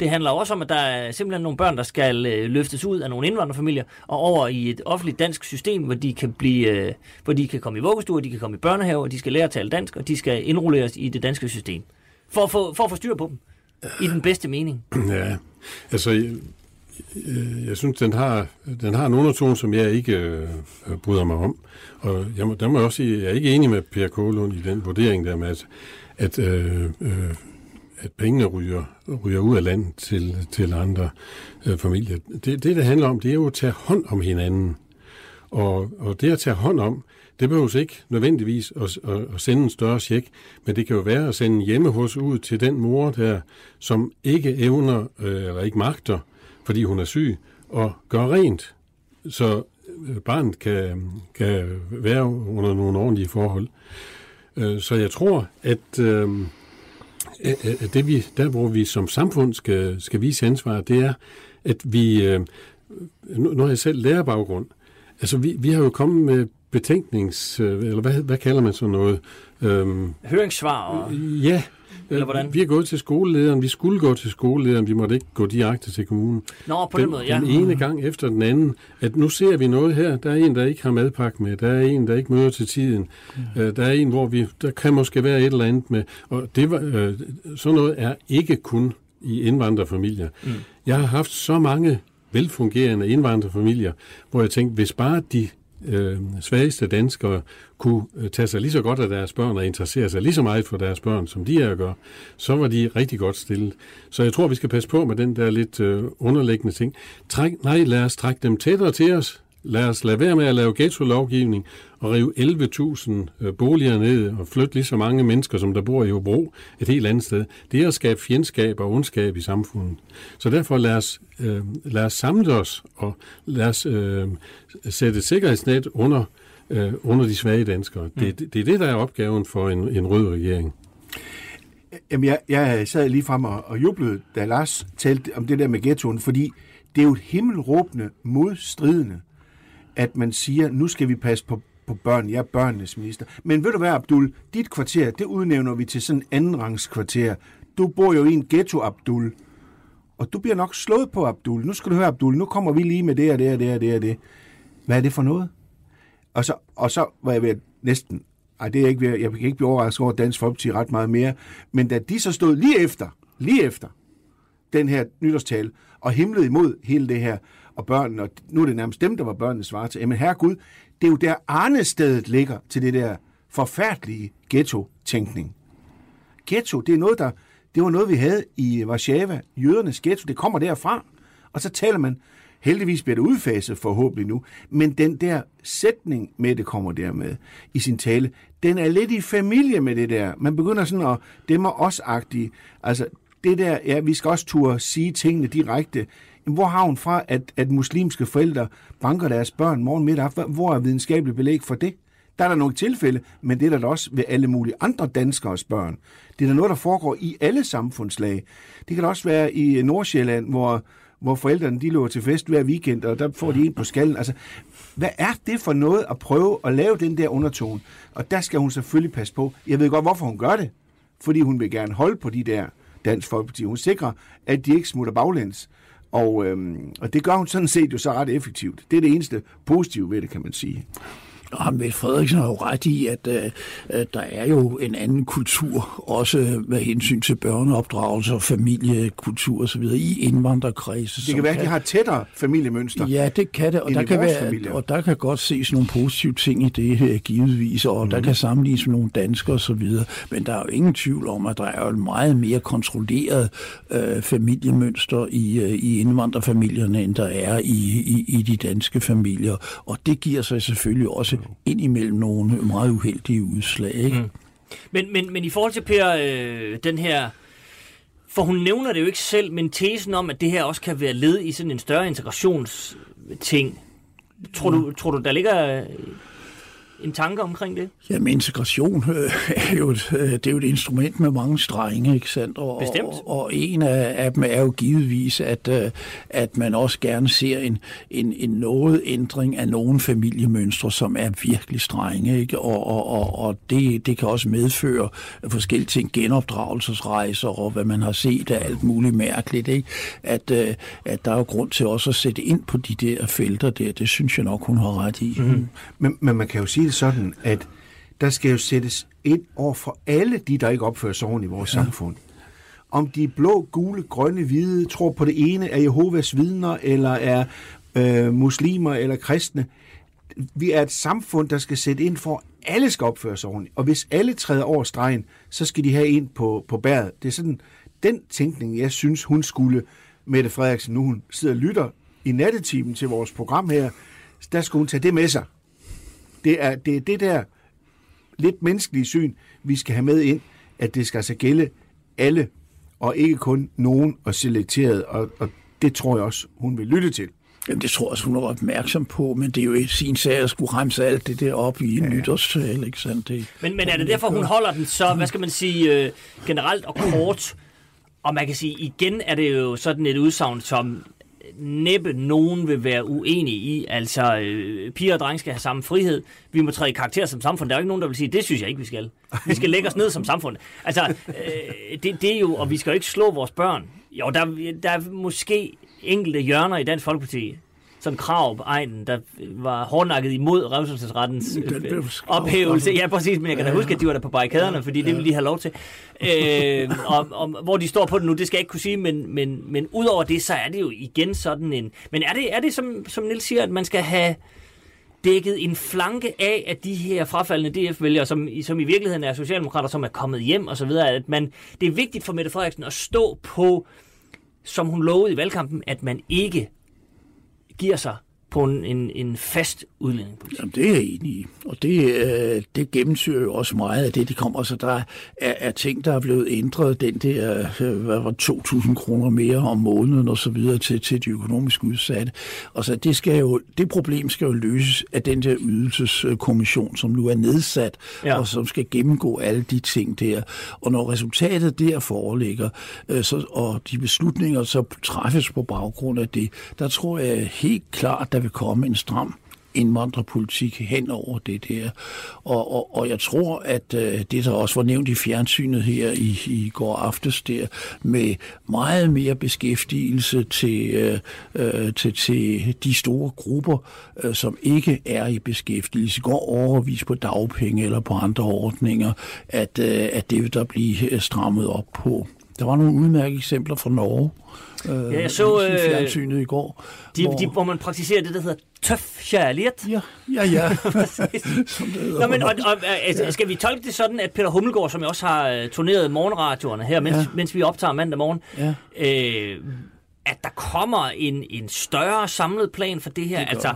det handler også om, at der er simpelthen nogle børn, der skal øh, løftes ud af nogle indvandrerfamilier og over i et offentligt dansk system, hvor de kan blive, øh, hvor de kan komme i vuggestuer, de kan komme i børnehaver, de skal lære at tale dansk, og de skal indrulleres i det danske system. For at få, for at få styr på dem. I den bedste mening. Ja, altså, jeg, jeg synes, den har, den har en undertone, som jeg ikke øh, bryder mig om. Og jeg må, der må jeg også sige, jeg er ikke enig med Per Kålund i den vurdering der med, at, at, øh, øh, at pengene ryger, ryger ud af landet til, til andre øh, familier. Det, det, det handler om, det er jo at tage hånd om hinanden. Og, og det at tage hånd om, det behøves ikke nødvendigvis at, at, at sende en større check, men det kan jo være at sende hjemme hos ud til den mor der, som ikke evner øh, eller ikke magter, fordi hun er syg, og gør rent, så øh, barnet kan, kan være under nogle ordentlige forhold. Øh, så jeg tror, at, øh, at det vi, der hvor vi som samfund skal, skal vise ansvar, det er, at vi, øh, nu, nu har jeg selv lærerbaggrund, altså vi, vi har jo kommet med betænknings, øh, eller hvad, hvad kalder man sådan noget? Øhm, Høringssvar og... ja, Eller hvordan? vi er gået til skolelederen, vi skulle gå til skolelederen, vi måtte ikke gå direkte til kommunen. Nå, på den, den måde, ja. Den ene gang efter den anden, at nu ser vi noget her, der er en, der ikke har madpakke med, der er en, der ikke møder til tiden, ja. øh, der er en, hvor vi, der kan måske være et eller andet med, og det var, øh, sådan noget er ikke kun i indvandrerfamilier. Mm. Jeg har haft så mange velfungerende indvandrerfamilier, hvor jeg tænkte, hvis bare de øh, svageste danskere kunne øh, tage sig lige så godt af deres børn og interessere sig lige så meget for deres børn, som de er gør, så var de rigtig godt stillet. Så jeg tror, vi skal passe på med den der lidt øh, underliggende ting. Træk, nej, lad os trække dem tættere til os. Lad os lade være med at lave ghetto-lovgivning og rive 11.000 øh, boliger ned og flytte lige så mange mennesker, som der bor i Hobro, et helt andet sted. Det er at skabe fjendskab og ondskab i samfundet. Så derfor lad os, øh, lad os samle os og lad os øh, sætte et sikkerhedsnet under, øh, under de svage danskere. Mm. Det, det er det, der er opgaven for en, en rød regering. Jamen, jeg, jeg sad lige frem og, og jublede, da Lars talte om det der med ghettoen, fordi det er jo et himmelråbende modstridende, at man siger, nu skal vi passe på, på børn. Jeg er børnenes minister. Men ved du hvad, Abdul? Dit kvarter, det udnævner vi til sådan en andenrangskvarter. kvarter. Du bor jo i en ghetto, Abdul. Og du bliver nok slået på, Abdul. Nu skal du høre, Abdul, nu kommer vi lige med det og det og det og det og det. Hvad er det for noget? Og så, og så var jeg ved at næsten ej, det er jeg ikke ved, jeg kan ikke blive overrasket over Dansk Folkeparti ret meget mere. Men da de så stod lige efter, lige efter den her nytårstale, og himlede imod hele det her, og børnene, og nu er det nærmest dem, der var børnenes svar til, jamen herregud, det er jo der Arnestedet ligger til det der forfærdelige ghetto-tænkning. Ghetto, det er noget, der, det var noget, vi havde i Warszawa, jødernes ghetto, det kommer derfra. Og så taler man, heldigvis bliver det udfaset forhåbentlig nu, men den der sætning med, det kommer dermed i sin tale, den er lidt i familie med det der. Man begynder sådan at, det må os -agtige. Altså, det der, ja, vi skal også turde sige tingene direkte. Hvor har hun fra, at, at muslimske forældre banker deres børn morgen middag aften? Hvor er videnskabeligt belæg for det? Der er der nogle tilfælde, men det er der også ved alle mulige andre danskers børn. Det er der noget, der foregår i alle samfundslag. Det kan da også være i Nordsjælland, hvor, hvor forældrene de løber til fest hver weekend, og der får de en på skallen. Altså, hvad er det for noget at prøve at lave den der undertone? Og der skal hun selvfølgelig passe på. Jeg ved godt, hvorfor hun gør det. Fordi hun vil gerne holde på de der Dansk Folkeparti. Hun sikrer, at de ikke smutter baglæns. Og, øhm, og det gør hun sådan set jo så ret effektivt. Det er det eneste positive ved det, kan man sige. Og Mette Frederiksen har jo ret i, at, øh, der er jo en anden kultur, også med hensyn til børneopdragelse og familiekultur osv. i indvandrerkredse. Det kan være, at de har tættere familiemønster. Ja, det kan det, og der kan, være, og der kan godt ses nogle positive ting i det her, givetvis, og mm. der mhm. kan sammenlignes med nogle danskere osv. Men der er jo ingen tvivl om, at der er jo et meget mere kontrolleret øh, familiemønster i, øh, i indvandrerfamilierne, end der er i, i, i de danske familier. Og det giver sig selvfølgelig også indimellem nogle meget uheldige udslag. Ikke? Mm. Men, men, men i forhold til Per, øh, den her... For hun nævner det jo ikke selv, men tesen om, at det her også kan være led i sådan en større integrationsting. Tror, du, tror du, der ligger en tanke omkring det? Jamen, integration øh, er, jo et, øh, det er jo et instrument med mange strenge, ikke sandt? Og, Bestemt. Og, og en af, af dem er jo givetvis, at, øh, at man også gerne ser en, en, en noget ændring af nogle familiemønstre, som er virkelig strenge, ikke? Og, og, og, og det, det kan også medføre forskellige ting, genopdragelsesrejser og hvad man har set af alt muligt mærkeligt, ikke? At, at der er jo grund til også at sætte ind på de der felter der, det synes jeg nok, hun har ret i. Mm. Men, men man kan jo sige, det sådan, at der skal jo sættes ind over for alle de, der ikke opfører sig ordentligt i vores ja. samfund. Om de blå, gule, grønne, hvide, tror på det ene, er Jehovas vidner, eller er øh, muslimer eller kristne. Vi er et samfund, der skal sætte ind for, at alle skal opføre sig ordentligt. Og hvis alle træder over stregen, så skal de have ind på, på bæret. Det er sådan den tænkning, jeg synes, hun skulle, Mette Frederiksen, nu hun sidder og lytter i nattetimen til vores program her, der skulle hun tage det med sig. Det er, det er det der lidt menneskelige syn, vi skal have med ind, at det skal altså gælde alle, og ikke kun nogen og selekteret, og, og det tror jeg også, hun vil lytte til. Jamen, det tror jeg også, hun er opmærksom på, men det er jo i sin sag at skulle remse alt det der op i en ja. nytårstale, ikke sandt? Det, men, men er det derfor, hun holder den så, hvad skal man sige, øh, generelt og kort? Og man kan sige, igen er det jo sådan et udsagn, som næppe nogen vil være uenige i. Altså, øh, piger og drenge skal have samme frihed. Vi må træde i karakter som samfund. Der er jo ikke nogen, der vil sige, det synes jeg ikke, vi skal. Vi skal lægge os ned som samfund. Altså, øh, det, det er jo, og vi skal jo ikke slå vores børn. Jo, der, der er måske enkelte hjørner i Dansk Folkeparti, sådan krav på egnen, der var hårdnakket imod revselsesrettens Den blev ophævelse. Ja, præcis, men jeg kan da Ja, huske, at de var der på barrikaderne, fordi det ville de have lov til. Øh, og, og, hvor de står på det nu, det skal jeg ikke kunne sige, men, men, men udover det, så er det jo igen sådan en... Men er det, er det som, som Nils siger, at man skal have dækket en flanke af, at de her frafaldende DF-vælgere, som, som i virkeligheden er socialdemokrater, som er kommet hjem og så videre, at man, det er vigtigt for Mette Frederiksen at stå på, som hun lovede i valgkampen, at man ikke giver sig på en, en, en fast udlændingepolitik. Jamen, det er jeg enig i. Og det, øh, det gennemsyrer jo også meget af det, de kommer. Så der er, er ting, der er blevet ændret. Den der, øh, hvad var 2.000 kroner mere om måneden og så videre til, til de økonomisk udsatte. Og så det, skal jo, det problem skal jo løses af den der ydelseskommission, som nu er nedsat, Ja. og som skal gennemgå alle de ting der. Og når resultatet der foreligger, øh, så, og de beslutninger så træffes på baggrund af det, der tror jeg helt klart, vil komme en stram indvandrerpolitik hen over det der. Og, og, og jeg tror, at øh, det, der også var nævnt i fjernsynet her i, i går aftes der, med meget mere beskæftigelse til, øh, øh, til, til de store grupper, øh, som ikke er i beskæftigelse, går overvis på dagpenge eller på andre ordninger, at, øh, at det vil der blive strammet op på. Der var nogle udmærkede eksempler fra Norge. Øh, Ja, jeg så, i øh, fjernsynet i går. De, hvor- de, hvor man praktiserer det, der hedder tøf kærlighed. Ja, ja, ja. Som det hedder Nå, men, og, og, altså, skal vi tolke det sådan, at Peter Hummelgaard, som jo også har uh, turneret morgenradioerne her, mens, ja. Ja. mens vi optager mandag morgen, Ja. øh, at der kommer en, en større samlet plan for det her. Det altså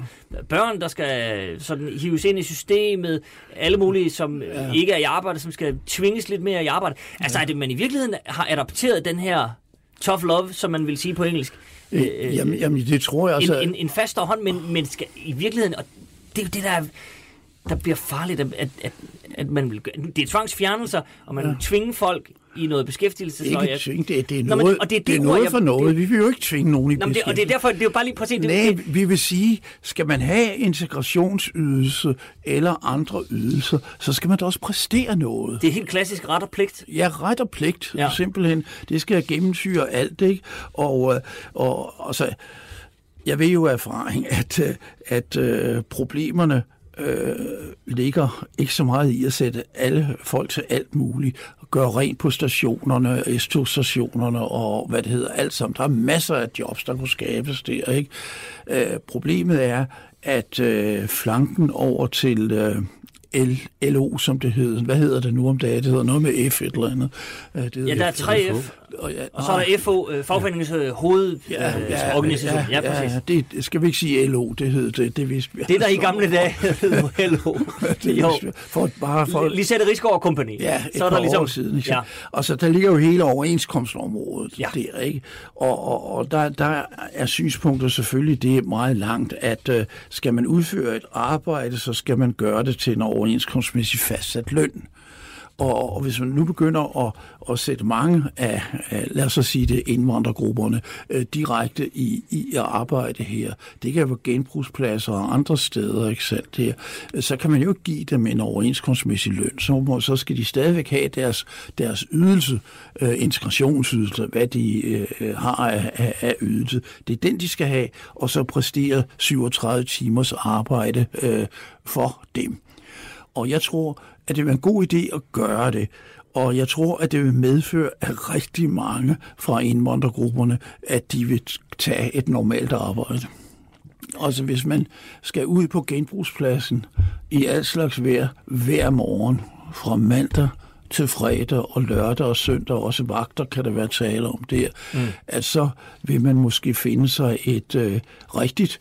børn, der skal sådan hives ind i systemet, alle mulige, som ja. ikke er i arbejde, som skal tvinges lidt mere i arbejde. Altså er det, man i virkeligheden har adopteret den her tough love, som man vil sige på engelsk. Øh, jamen, jamen, det tror jeg altså... en, en, en fastere hånd, men, men skal, i virkeligheden, og det er jo det, der, er- der bliver farligt, at, at, at man vil gøre. Det er tvangsfjernelser, og man ja. vil tvinge folk i noget beskæftigelse. ikke tvinge, det, det er Nå, men- noget, og det er det det er noget jeg- for noget. det- Vi vil jo ikke tvinge nogen i Nå, det, og det er derfor, det er jo bare lige præcis... Nej, det, vi vil sige, skal man have integrationsydelse eller andre ydelser, så skal man da også præstere noget. det er helt klassisk ret og pligt. Ja, ret og pligt, Ja. ja. simpelthen. Det skal gennemsyre alt, ikke? Og, øh, og, og så, jeg ved jo af erfaring, at, øh, at øh, problemerne øh, ligger ikke så meget i at sætte alle folk til alt muligt. Gøre rent på stationerne, S-togstationerne og hvad det hedder, alt sammen. Der er masser af jobs, der kunne skabes der, ikke? Øh, problemet er, at øh, flanken over til... Øh, L, LO, som det hedder. Hvad hedder det nu om dagen? Det hedder noget med F et eller andet. Øh, Det Ja, der er 3F, og, ja, og så er der FO, øh, fagforeningens øh, hovedorganisation. Ja, ja, præcis. ja, det skal vi ikke sige LO, det hed det. Det, vidste vi Det der i altså. gamle dage hed LO. det jo. For, bare for, Lisette Rigsgaard Company. Ja, et så er der ligesom, år siden. Ikke? Ja. Og så der ligger jo hele overenskomstområdet Ja. ja. der, ikke? Og, og, og der, der er synspunkter selvfølgelig det er meget langt, at uh, skal man udføre et arbejde, så skal man gøre det til en overenskomstmæssig fastsat løn. Og, og hvis man nu begynder at, at sætte mange af, lad os så sige det, indvandrergrupperne øh, direkte i, i at arbejde her, det kan være genbrugspladser og andre steder, ikke sandt, her, så kan man jo ikke give dem en overenskomstmæssig løn. Så, må, så skal de stadigvæk have deres, deres ydelse, øh, integrationsydelse, hvad de øh, har af, af, af ydelse. Det er den, de skal have, og så præstere 37 timers arbejde øh, for dem. Og jeg tror, at det være en god idé at gøre det. Og jeg tror, at det vil medføre, at rigtig mange fra indvandrergrupperne, at de vil tage et normalt arbejde. Altså hvis man skal ud på genbrugspladsen i alt slags vejr hver morgen fra mandag til fredag og lørdag og søndag, også vagter kan der være tale om der, mm. at så vil man måske finde sig et øh, rigtigt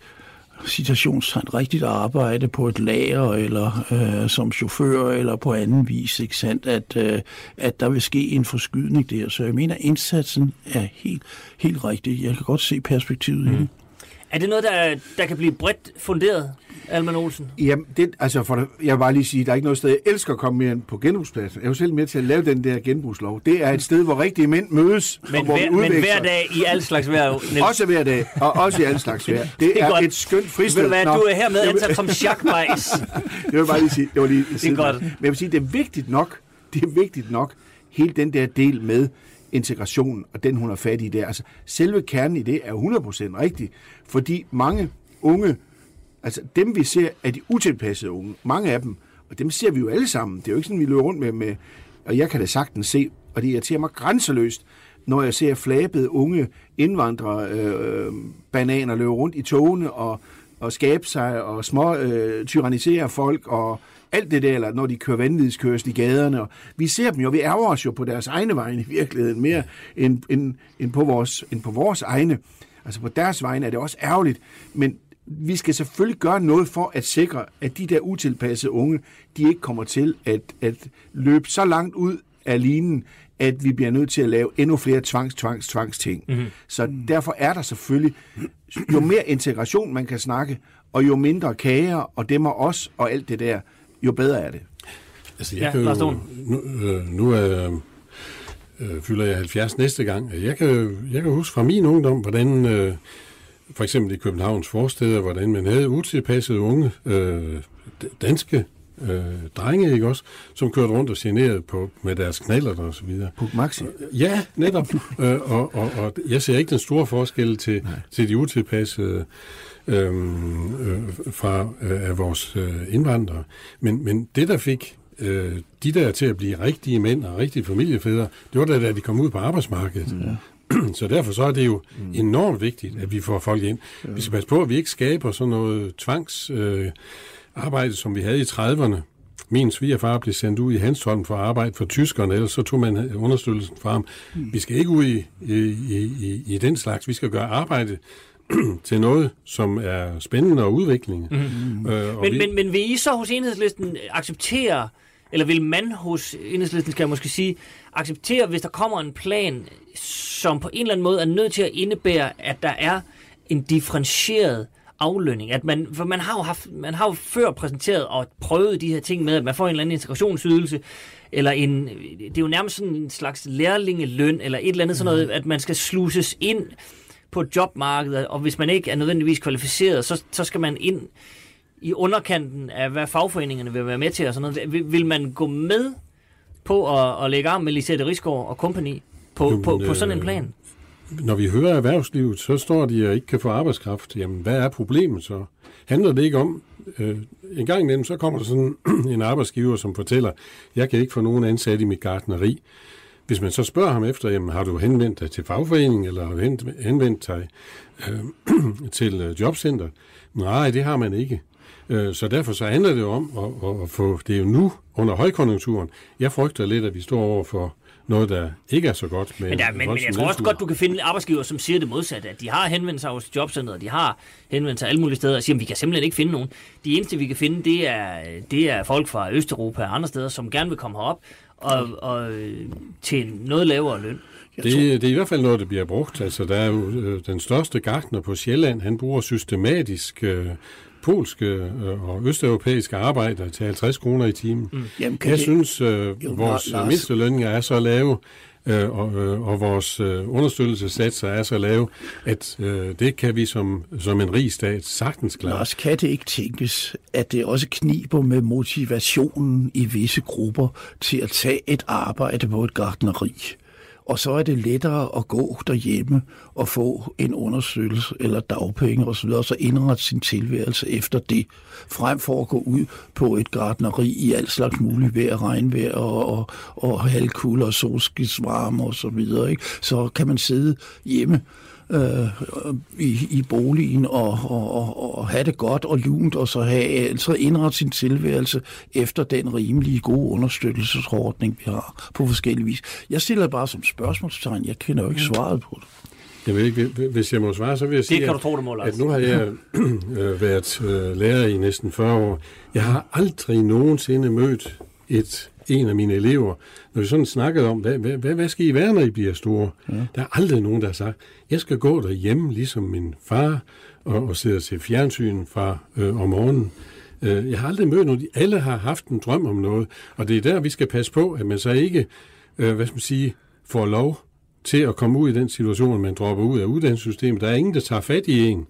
citationstegn, rigtigt arbejde på et lager, eller øh, som chauffør, eller på anden vis, ikke sandt, at, øh, at der vil ske en forskydning der. Så jeg mener, indsatsen er helt, helt rigtig. Jeg kan godt se perspektivet mm. i det. Er det noget, der, der kan blive bredt funderet, Alman Olsen? Jamen, det, altså for jeg vil bare lige sige, der er ikke noget sted, jeg elsker at komme mere ind på genbrugspladsen. Jeg er jo selv med til at lave den der genbrugslov. Det er et sted, hvor rigtige mænd mødes, Men, og hvor hver, vi men hver dag i alt slags vejr, Niels. Også hver dag, og også i alle slags vejr. Det, Det er er, godt. et skønt fristed. Ved du hvad, Nå, du er hermed ansat som Weiss. Jeg vil bare lige sige, det var lige det er godt. Men jeg vil sige, det er vigtigt nok, det er vigtigt nok, hele den der del med integrationen, og den hun er fat i der. Altså, selve kernen i det er 100% rigtig, fordi mange unge, altså dem vi ser, er de utilpassede unge. Mange af dem, og dem ser vi jo alle sammen. Det er jo ikke sådan, vi løber rundt med, med og jeg kan da sagtens se, og det irriterer mig grænseløst, når jeg ser flabede unge indvandrere, øh, bananer løbe rundt i togene og, og skabe sig og små øh, tyrannisere folk og alt det der, eller når de kører vanvidskørsel i gaderne. Og vi ser dem jo, vi ærger os jo på deres egne vegne i virkeligheden, mere end, end, end, på vores, end på vores egne. Altså på deres vegne er det også ærgerligt, men vi skal selvfølgelig gøre noget for at sikre, at de der utilpassede unge, de ikke kommer til at, at løbe så langt ud af linen, at vi bliver nødt til at lave endnu flere tvangs, tvangs, tvangs ting. Mm-hmm. Så derfor er der selvfølgelig, jo mere integration man kan snakke, og jo mindre kager og dem og os og alt det der, jo bedre er det. Altså, jeg ja, kan jo, nu, øh, nu er, øh, fylder jeg 70 næste gang. Jeg kan, jeg kan huske fra min ungdom, hvordan øh, for eksempel i Københavns forsteder, hvordan man havde utilpassede unge øh, danske øh, drenge, ikke også, som kørte rundt og generede på, med deres knaller og så videre. På Maxi? Ja, netop. øh, og, og, og jeg ser ikke den store forskel til, til de utilpassede øhm, øh, fra øh, af vores øh, indvandrere. Men, men det, der fik øh, de der til at blive rigtige mænd og rigtige familiefædre, det var da, da de kom ud på arbejdsmarkedet. Ja. Så derfor så er det jo mm. enormt vigtigt, at vi får folk ind. Ja. Vi skal passe på, at vi ikke skaber sådan noget tvangs øh, arbejde, som vi havde i 30'erne. Min svigerfar blev sendt ud i Hanstholm for at arbejde for tyskerne, ellers så tog man understøttelsen fra ham. Vi skal ikke ud i, i, i, i den slags. Vi skal gøre arbejde til noget, som er spændende og udvikling. Mm. Øh, og men, vi... men, men vil I så hos enhedslisten acceptere, eller vil man hos enhedslisten, skal jeg måske sige, acceptere, hvis der kommer en plan, som på en eller anden måde er nødt til at indebære, at der er en differentieret aflønning. At man, for man har, jo haft, man har jo før præsenteret og prøvet de her ting med, at man får en eller anden integrationsydelse, eller en, det er jo nærmest sådan en slags lærlingeløn, eller et eller andet sådan noget, at man skal sluses ind på jobmarkedet, og hvis man ikke er nødvendigvis kvalificeret, så, så skal man ind i underkanten af, hvad fagforeningerne vil være med til og sådan noget. Vil, vil man gå med på at, at lægge arm med Lisette Rigsgaard og company på, Jamen, på, på sådan en øh, plan? Når vi hører erhvervslivet, så står de og ikke kan få arbejdskraft. Jamen, hvad er problemet så? Handler det ikke om, øh, en gang imellem, så kommer der sådan en arbejdsgiver, som fortæller, jeg kan ikke få nogen ansat i mit gartneri. Hvis man så spørger ham efter, jamen, har du henvendt dig til fagforeningen, eller har du henvendt dig øh, til øh, jobcenter? Nej, det har man ikke. Øh, så derfor så handler det om at, at få, det er jo nu under højkonjunkturen. Jeg frygter lidt, at vi står over for noget, der ikke er så godt. Med men, der, men, men jeg tror også godt, du kan finde arbejdsgiver, som siger det modsatte, at de har henvendt sig hos jobcenteret, de har henvendt sig alle mulige steder, og siger, at vi kan simpelthen ikke finde nogen. De eneste, vi kan finde, det er, det er folk fra Østeuropa og andre steder, som gerne vil komme herop og, og til noget lavere løn. Det, det er i hvert fald noget, der bliver brugt. Altså, der er jo øh, den største gartner på Sjælland, han bruger systematisk øh, polske øh, og østeuropæiske arbejdere til 50 kroner i timen. Mm. Jamen, jeg det... synes, øh, jo, vores Lars... mindstelønninger er så lave, øh, og, øh, og vores øh, understøttelsessatser er så lave, at øh, det kan vi som, som en rig stat sagtens klare. Lars, kan det ikke tænkes, at det også kniber med motivationen i visse grupper til at tage et arbejde på et gartneri? Og så er det lettere at gå derhjemme og få en undersøgelse eller dagpenge osv., og så indrette sin tilværelse efter det, frem for at gå ud på et gardneri i alt slags muligt vejr, regnvejr og, og, og halvkulde og solskidsvarme og så videre. Ikke? Så kan man sidde hjemme øh, i, i boligen og, og, og, og have det godt og lunt, og så have altså indrette sin tilværelse efter den rimelige gode understøttelsesordning, vi har på forskellige vis. Jeg stiller bare som spørgsmålstegn, jeg kender jo ikke svaret på det. Jeg ved ikke, hvis jeg må svare, så vil jeg sige, det kan du tro, det må, at, at nu har jeg øh, været øh, lærer i næsten 40 år. Jeg har aldrig nogensinde mødt et en af mine elever, når vi sådan snakkede om, hvad, hvad, hvad, hvad skal I være, når I bliver store? Ja. Der er aldrig nogen, der har sagt, jeg skal gå derhjemme, ligesom min far, og, og sidde til fjernsyn fra øh, om morgenen. Øh, jeg har aldrig mødt nogen. Alle har haft en drøm om noget, og det er der, vi skal passe på, at man så ikke, øh, hvad skal man sige, får lov til at komme ud i den situation, at man dropper ud af uddannelsessystemet. Der er ingen, der tager fat i en.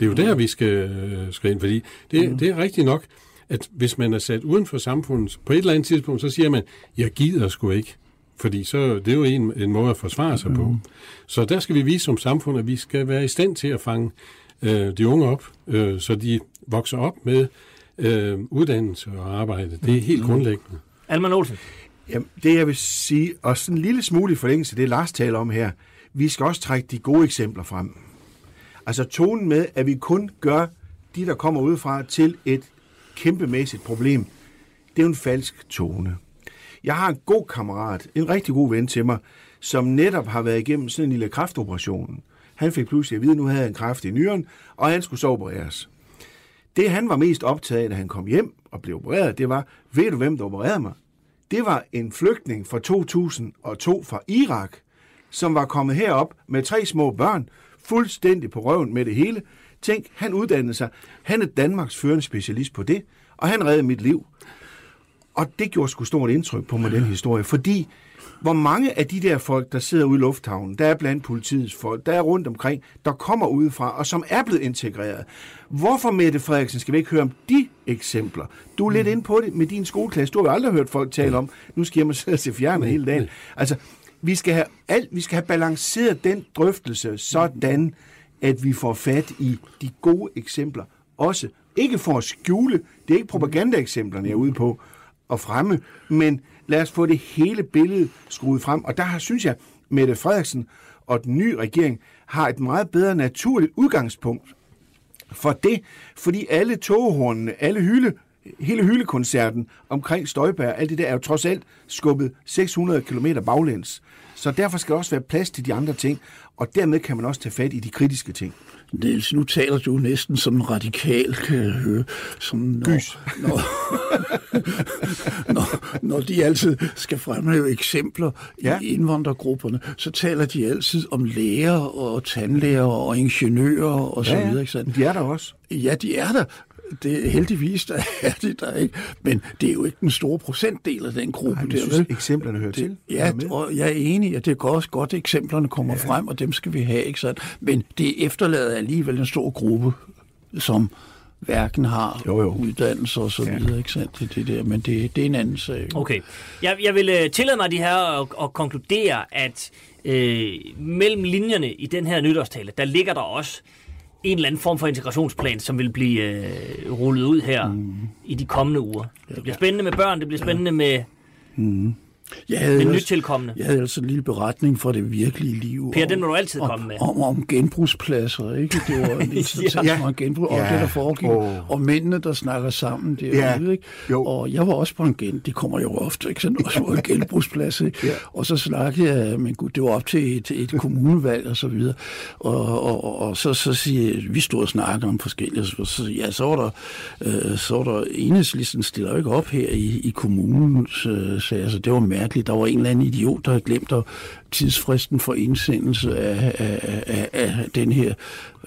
Det er jo der, vi skal øh, skrive ind, fordi det, mm. det er rigtigt nok, at hvis man er sat uden for samfundet, på et eller andet tidspunkt, så siger man, jeg gider sgu ikke. Fordi så, det er jo en, en måde at forsvare sig mm. på. Så der skal vi vise som samfund, at vi skal være i stand til at fange øh, de unge op, øh, så de vokser op med øh, uddannelse og arbejde. Det er helt grundlæggende. Alman Olsen. Jamen, det jeg vil sige, og sådan en lille smule i forlængelse af det, Lars taler om her, vi skal også trække de gode eksempler frem. Altså tonen med, at vi kun gør de, der kommer udefra, til et kæmpemæssigt problem, det er jo en falsk tone. Jeg har en god kammerat, en rigtig god ven til mig, som netop har været igennem sådan en lille kræftoperation. Han fik pludselig at vide, at nu havde han kræft i nyren, og han skulle så opereres. Det han var mest optaget af, da han kom hjem og blev opereret, det var, ved du hvem der opererede mig? Det var en flygtning fra 2002 fra Irak, som var kommet herop med tre små børn, fuldstændig på røven med det hele. Tænk, han uddannede sig. Han er Danmarks førende specialist på det, og han reddede mit liv. Og det gjorde sgu stort indtryk på mig, den historie, fordi hvor mange af de der folk, der sidder ude i lufthavnen, der er blandt politiets folk, der er rundt omkring, der kommer udefra, og som er blevet integreret. Hvorfor, Mette Frederiksen, skal vi ikke høre om de eksempler? Du er lidt inde på det med din skoleklasse. Du har aldrig hørt folk tale om, nu skal jeg sidde og se fjernet hele dagen. Altså, vi skal have, alt, vi skal have balanceret den drøftelse sådan, at vi får fat i de gode eksempler også. Ikke for at skjule, det er ikke propagandaeksemplerne, jeg er ude på at fremme, men lad os få det hele billede skruet frem. Og der har, synes jeg, Mette Frederiksen og den nye regering har et meget bedre naturligt udgangspunkt for det, fordi alle togehornene, alle hylde, hele hyldekoncerten omkring Støjberg, alt det der er jo trods alt skubbet 600 km baglæns. Så derfor skal der også være plads til de andre ting, og dermed kan man også tage fat i de kritiske ting. Niels, nu taler du næsten som en radikal, kan jeg høre. Som når, Gys. Når, når, når de altid skal fremhæve eksempler ja. Ja. i indvandrergrupperne, så taler de altid om læger og tandlæger og ingeniører og så videre. Ikke sandt? De er der også. Ja, de er der. Det er heldigvis, der er de der ikke. Men det er jo ikke den store procentdel af den gruppe Ej, men der. jeg synes, vel? eksemplerne hører til. Ja, med? og jeg er enig, at det er også godt, at eksemplerne kommer ja. frem, og dem skal vi have, ikke sandt? Men det efterlader alligevel en stor gruppe, som hverken har Jo, jo. uddannelse og så Ja. videre, ikke sandt? Det, det der, men det, det er en anden sag. Okay. Jeg, jeg vil øh, tillade mig de her og, og konkludere, at øh, mellem linjerne i den her nytårstale, der ligger der også en eller anden form for integrationsplan, som vil blive øh, rullet ud her mm. i de kommende uger. Det bliver spændende med børn, det bliver spændende med, Jeg havde, ellers, nytilkommende. jeg havde altså en lille beretning fra det virkelige liv. Per, om- den må du altid om, komme med. Om, om genbrugspladser, ikke? Det var en lille Ja. genbrug, og Ja. det, der foregik. Åh. Og mændene, der snakker sammen derude, Ja. ikke? Jo. Og jeg var også på en gen, det kommer jo ofte, ikke? Sådan også på en genbrugsplads, ikke? Ja. Og så snakkede jeg, men gud, det var op til et, et kommunevalg og så videre. Og, og, og, og så, så siger jeg, vi stod og snakkede om forskellige, så, så, ja, så var der, øh, så var der, enhedslisten stiller jo ikke op her i, i kommunen, så, så altså, det var mærkeligt. Der var en eller anden idiot, der havde glemt at tidsfristen for indsendelse af, af, af, af den her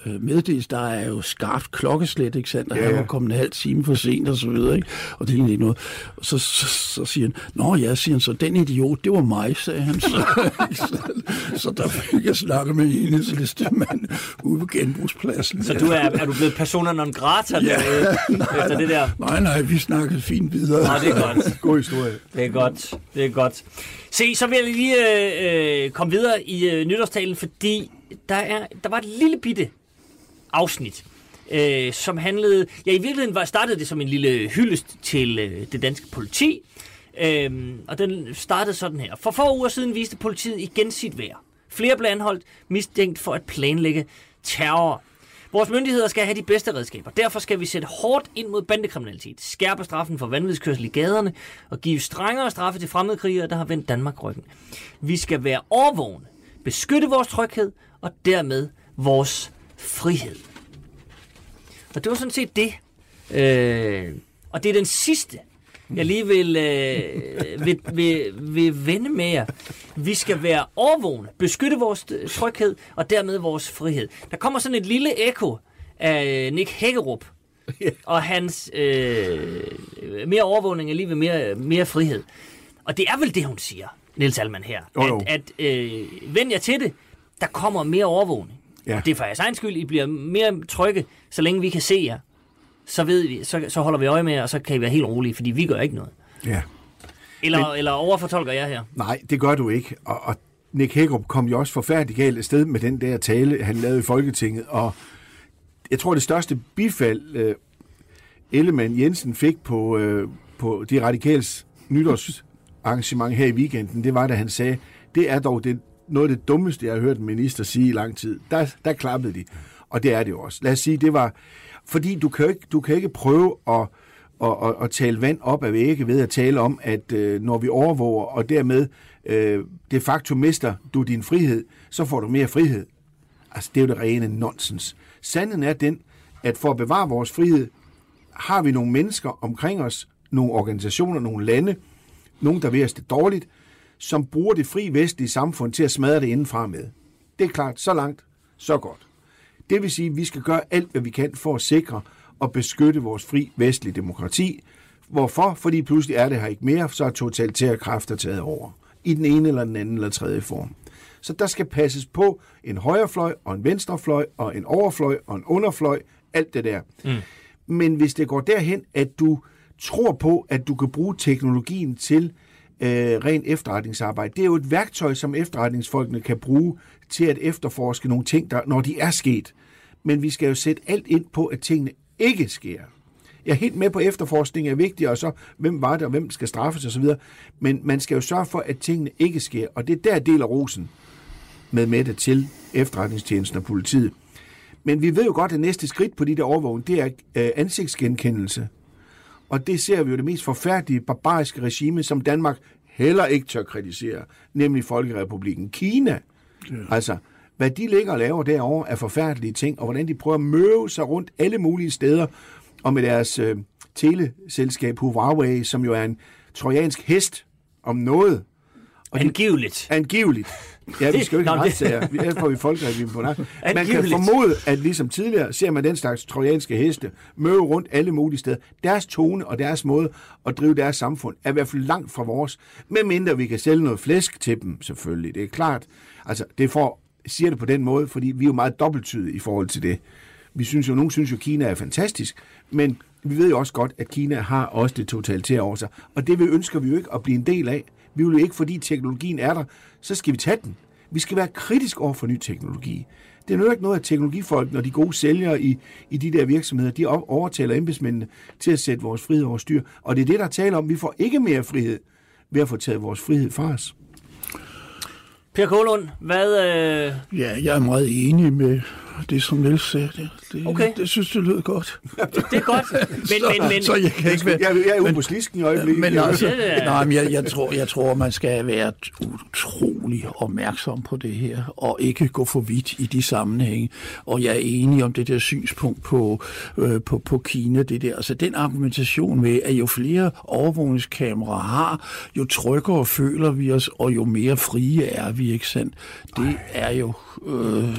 øh, meddelelse. Der er jo skarpt klokkeslæt, ikke sandt? Og Ja, ja, han var kommet en halv time for sent og så videre, ikke? Og det er egentlig ikke noget. Og så, så, så siger han, Nå ja, siger han så, den idiot, det var mig, sagde han så. så, så der fik jeg snakket med enhedsliste mand ude på genbrugspladsen. Så du er, er du blevet persona non grata Ja. derude, efter det der? Nej, nej, vi snakkede fint videre. Nå, det er godt. God historie. Det er godt. Det er godt. Se, så vil jeg lige øh, øh, komme videre i øh, nytårstalen, fordi der, er, der var et lille bitte afsnit, øh, som handlede... Ja, i virkeligheden var, startede det som en lille hyldest til øh, det danske politi, øh, og den startede sådan her. For få uger siden viste politiet igen sit værd. Flere blev anholdt, mistænkt for at planlægge terror. Vores myndigheder skal have de bedste redskaber. Derfor skal vi sætte hårdt ind mod bandekriminalitet, skærpe straffen for vanvidskørsel i gaderne og give strengere straffe til fremmedkrigere, der har vendt Danmark ryggen. Vi skal være overvågne, beskytte vores tryghed og dermed vores frihed. Og det var sådan set det. Øh, og det er den sidste, jeg lige vil, øh, vil, vil, vil vende med jer. Vi skal være overvågne, beskytte vores øh, tryghed og dermed vores frihed. Der kommer sådan et lille ekko af Nick Hækkerup og hans øh, mere overvågning er lige ved mere, mere frihed. Og det er vel det, hun siger, Niels Alman her. Jo, jo. At, at øh, vend jer til det, der kommer mere overvågning. Ja. Og det er for jeres egen skyld, I bliver mere trygge, så længe vi kan se jer. Så, ved vi, så, så holder vi øje med jer, og så kan I være helt rolige, fordi vi gør ikke noget. Ja. Eller, Men... eller overfortolker jeg her. Nej, det gør du ikke. Og, og Nick Hækkerup kom jo også forfærdeligt galt afsted med den der tale, han lavede i Folketinget, og jeg tror, det største bifald, øh, Ellemann Jensen fik på, øh, på de radikals nytårsarrangement her i weekenden, det var, da han sagde, det er dog det, noget af det dummeste, jeg har hørt en minister sige i lang tid. Der, der klappede de. Og det er det jo også. Lad os sige, det var... Fordi du kan ikke, du kan ikke prøve at, at, at, at tale vand op af vægge ved at tale om, at øh, når vi overvåger, og dermed øh, de facto mister du din frihed, så får du mere frihed. Altså, det er jo det rene nonsens. Sanden er den, at for at bevare vores frihed, har vi nogle mennesker omkring os, nogle organisationer, nogle lande, nogen, der vil os det dårligt, som bruger det fri vestlige samfund til at smadre det indenfra med. Det er klart, så langt, så godt. Det vil sige, at vi skal gøre alt, hvad vi kan for at sikre og beskytte vores fri vestlige demokrati. Hvorfor? Fordi pludselig er det her ikke mere, så er totalitære kræfter taget over. I den ene eller den anden eller tredje form. Så der skal passes på en højrefløj og en venstrefløj og en overfløj og en underfløj. Alt det der. Mm. Men hvis det går derhen, at du tror på, at du kan bruge teknologien til øh, ren efterretningsarbejde. Det er jo et værktøj, som efterretningsfolkene kan bruge til at efterforske nogle ting, der, når de er sket. Men vi skal jo sætte alt ind på, at tingene ikke sker. Jeg er helt med på, at efterforskning er vigtig, og så hvem var det, og hvem skal straffes osv. Men man skal jo sørge for, at tingene ikke sker. Og det er der del af rosen med Mette til efterretningstjenesten og politiet. Men vi ved jo godt, at næste skridt på de der overvågning, det er øh, ansigtsgenkendelse. Og det ser vi jo det mest forfærdelige, barbariske regime, som Danmark heller ikke tør kritisere, nemlig Folkerepubliken Kina. Ja. Altså, hvad de ligger og laver derovre er forfærdelige ting, og hvordan de prøver at møve sig rundt alle mulige steder, og med deres øh, teleselskab Huawei, som jo er en trojansk hest om noget. Og Angiveligt. De, angiveligt. Ja, vi skal jo ikke have retssager. Ellers får vi folkeretten på nat. Man kan formode, at ligesom tidligere ser man den slags trojanske heste møve rundt alle mulige steder. Deres tone og deres måde at drive deres samfund er i hvert fald langt fra vores. Medmindre vi kan sælge noget flæsk til dem, selvfølgelig. Det er klart. Altså, det får siger det på den måde, fordi vi er jo meget dobbelttydige i forhold til det. Vi synes jo, nogen synes jo, at Kina er fantastisk, men vi ved jo også godt, at Kina har også det totalitære over sig. Og det ønsker vi jo ikke at blive en del af. Vi vil jo ikke, fordi teknologien er der, så skal vi tage den. Vi skal være kritisk over for ny teknologi. Det er jo ikke noget, at teknologifolk, når de gode sælgere i, i de der virksomheder, de overtaler embedsmændene til at sætte vores frihed over styr. Og det er det, der taler om. Vi får ikke mere frihed ved at få taget vores frihed fra os. Per Kålund, hvad... Øh... Ja, jeg er meget enig med det, som Niels sagde. Det, det, okay. det synes, det lyder godt. Det er godt, men... så, men, men så jeg kan ikke være... Jeg, jeg er ude på slisken i øjeblikket. Men altså, nej, men jeg, jeg, tror, jeg tror, man skal være utrolig opmærksom på det her, og ikke gå for vidt i de sammenhænge. Og jeg er enig om det der synspunkt på, øh, på, på Kina. Det der. Altså den argumentation med, at jo flere overvågningskameraer har, jo tryggere føler vi os, og jo mere frie er vi, ikke sandt? Det er jo... Øh,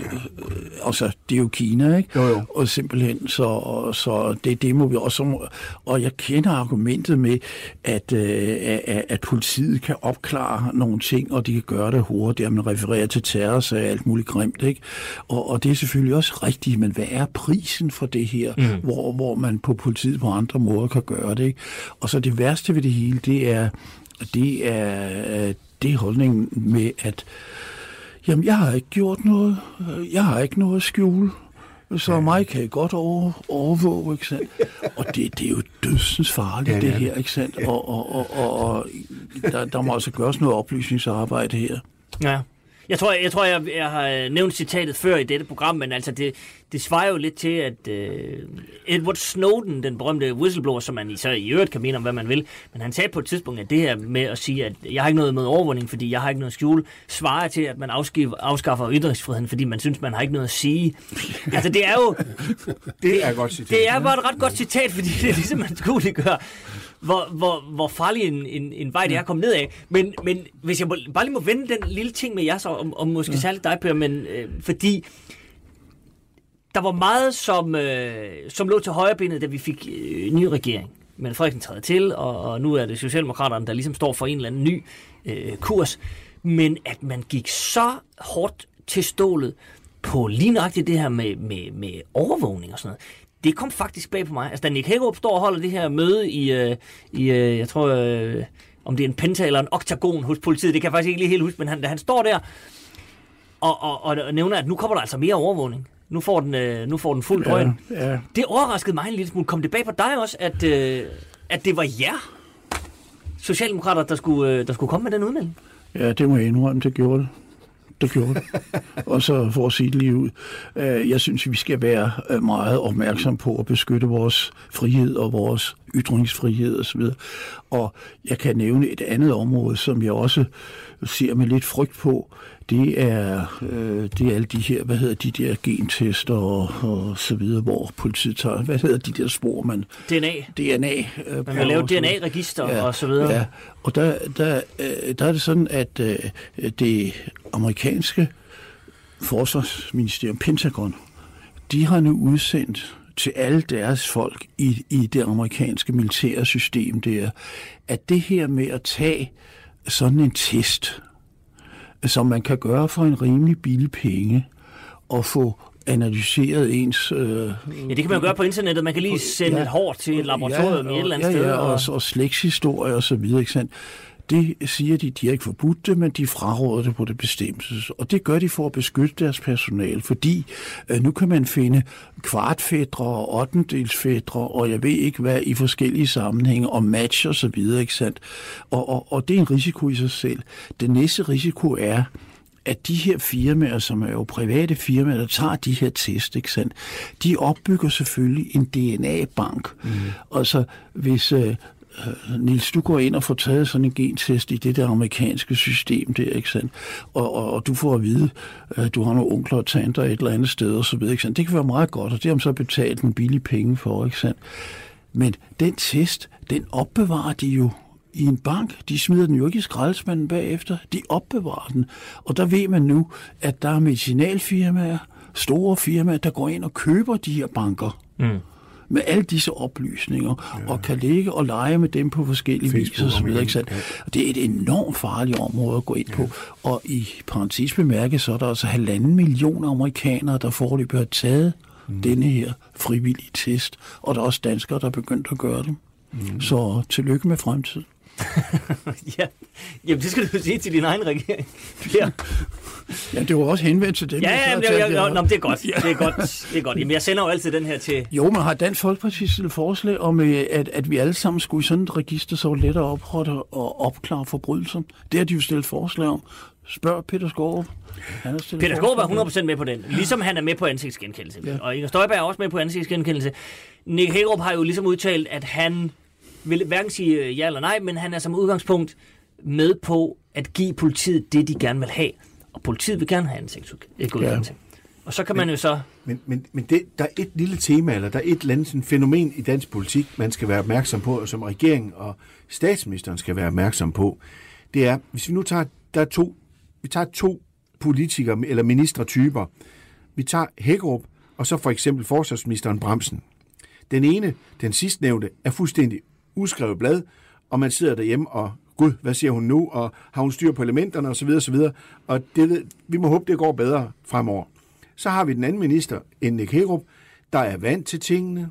altså, det er jo Kina, ikke? Jo, jo. Og simpelthen, så, så det, det må vi også... Og jeg kender argumentet med, at, øh, at, at politiet kan opklare nogle ting, og de kan gøre det hurtigt, man refererer til terror, så alt muligt grimt, ikke? Og, og det er selvfølgelig også rigtigt, men hvad er prisen for det her, mm. hvor, hvor man på politiet på andre måder kan gøre det, ikke? Og så det værste ved det hele, det er, det er, det er holdningen med, at Jamen, jeg har ikke gjort noget. Jeg har ikke noget at skjule. Så ja. mig kan jeg godt over, overvåge, ikke sandt? Og det, det er jo dødsens farligt, ja, det, det her, ikke sandt? Og, og, og, og, og der, der må altså gøres noget oplysningsarbejde her. Ja. Jeg tror, jeg, tror jeg, jeg har nævnt citatet før i dette program, men altså det, det svarer jo lidt til, at uh, Edward Snowden, den berømte whistleblower, som man i, så i øvrigt kan mene om, hvad man vil, men han sagde på et tidspunkt, at det her med at sige, at jeg har ikke noget med overvågning, fordi jeg har ikke noget at skjule, svarer til, at man afskaffer, afskaffer ytringsfriheden, fordi man synes, man har ikke noget at sige. altså det er jo... det er godt citat. Det er bare et ret godt citat, fordi det er ligesom, man skulle gør hvor, hvor, hvor farlig en, en, en vej det er at komme ned af. Men, men hvis jeg må, bare lige må vende den lille ting med jer så, om, om måske ja. særligt dig, Per, men øh, fordi der var meget, som, øh, som lå til højrebenet, da vi fik øh, ny regering. Men Frederiksen træder til, og, og nu er det Socialdemokraterne, der ligesom står for en eller anden ny øh, kurs. Men at man gik så hårdt til stålet på lige nøjagtigt det her med, med, med overvågning og sådan noget, det kom faktisk bag på mig. Altså, da Nick Hagerup står og holder det her møde i, øh, i øh, jeg tror, øh, om det er en penta eller en oktagon hos politiet, det kan jeg faktisk ikke lige helt huske, men han, da han står der og, og, og nævner, at nu kommer der altså mere overvågning, Nu får den, øh, nu får den fuld drøn. Ja, ja. Det overraskede mig en lille smule. Kom det bag på dig også, at, øh, at det var jer, Socialdemokrater, der skulle, øh, der skulle komme med den udmelding? Ja, det må jeg indrømme, det gjorde det der gjorde det. og så for at sige det lige ud, øh, jeg synes, vi skal være øh, meget opmærksom på at beskytte vores frihed og vores ytringsfrihed osv. Og jeg kan nævne et andet område, som jeg også ser med lidt frygt på. Det er, øh, det er alle de her, hvad hedder de der gentester og, og så videre, hvor politiet tager, hvad hedder de der spor, man... DNA. DNA. Øh, Man vil lave DNA-register ja, og så videre. Ja, og der, der, øh, der er det sådan, at øh, det amerikanske forsvarsministerium, Pentagon, de har nu udsendt til alle deres folk i, i det amerikanske militære system der, at det her med at tage sådan en test, som man kan gøre for en rimelig billig penge, og få analyseret ens... Øh, Ja, det kan man jo gøre på internettet. Man kan lige sende Ja. et hår til et laboratorium i et eller andet ja, sted. Ja, og- og, og slægtshistorie og så videre, ikke sandt? Det siger de, de har ikke forbudt det, men de fraråder det på det bestemte. Og det gør de for at beskytte deres personal, fordi øh, nu kan man finde kvartfædre og ottendelsfædre, og jeg ved ikke hvad, i forskellige sammenhænge, og match og så videre, ikke sandt? Og, og, og det er en risiko i sig selv. Den næste risiko er, at de her firmaer, som er jo private firmaer, der tager de her test, ikke sandt? de opbygger selvfølgelig en DNA-bank. Mm. Og så hvis øh, øh, Nils, du går ind og får taget sådan en gentest i det der amerikanske system der, ikke sandt? Og, og, og du får at vide, at du har nogle onkler og tanter et eller andet sted og så videre, ikke sandt? Det kan være meget godt, og det har man så betalt en billig penge for, ikke sandt? Men den test, den opbevarer de jo i en bank. De smider den jo ikke i skraldespanden bagefter. De opbevarer den. Og der ved man nu, at der er medicinalfirmaer, store firmaer, der går ind og køber de her banker. Mm. Med alle disse oplysninger, ja. og kan ligge og lege med dem på forskellige vis Facebook og så videre. Ikke sandt? ja. Og det er et enormt farligt område at gå ind på. Og i parentes bemærket, så er der altså halvanden million amerikanere, der foreløbig har taget mm. denne her frivillige test. Og der er også danskere, der er begyndt at gøre det. Mm. Så tillykke med fremtiden. ja. Jamen, det skal du sige til din egen regering. Ja, Ja, det var også henvendt til dem. ja, ja, ja, det ja, op. nå, det er godt. Det er godt. Det er godt. Jamen, jeg sender jo altid den her til... Jo, men har Dansk Folkeparti stillet forslag om, øh, at, at vi alle sammen skulle i sådan et register, så lettere oprette og opklare forbrydelser? Det har de jo stillet forslag om. Spørg Peter Skårup. Han stillet Peter om er 100% med på den. Ligesom han er med på ansigtsgenkendelse. Ja. Og Inger Støjberg er også med på ansigtsgenkendelse. Nick Hagerup har jo ligesom udtalt, at han vil hverken sige øh, ja eller nej, men han er som udgangspunkt med på at give politiet det, de gerne vil have. Og politiet vil gerne have ansigtsgenkendelse. Og så kan man jo så... Men, men, men det, der er et lille tema, eller der er et eller andet sådan fænomen i dansk politik, man skal være opmærksom på, og som regeringen og statsministeren skal være opmærksom på. Det er, hvis vi nu tager, der er to, vi tager to politikere eller ministertyper. Vi tager Hækkerup, og så for eksempel forsvarsministeren Bremsen. Den ene, den sidstnævnte, er fuldstændig uskrevet blad, og man sidder derhjemme og, gud, hvad siger hun nu, og har hun styr på elementerne osv. osv. Og det, vi må håbe, det går bedre fremover. Så har vi den anden minister, Nick Hækkerup, der er vant til tingene,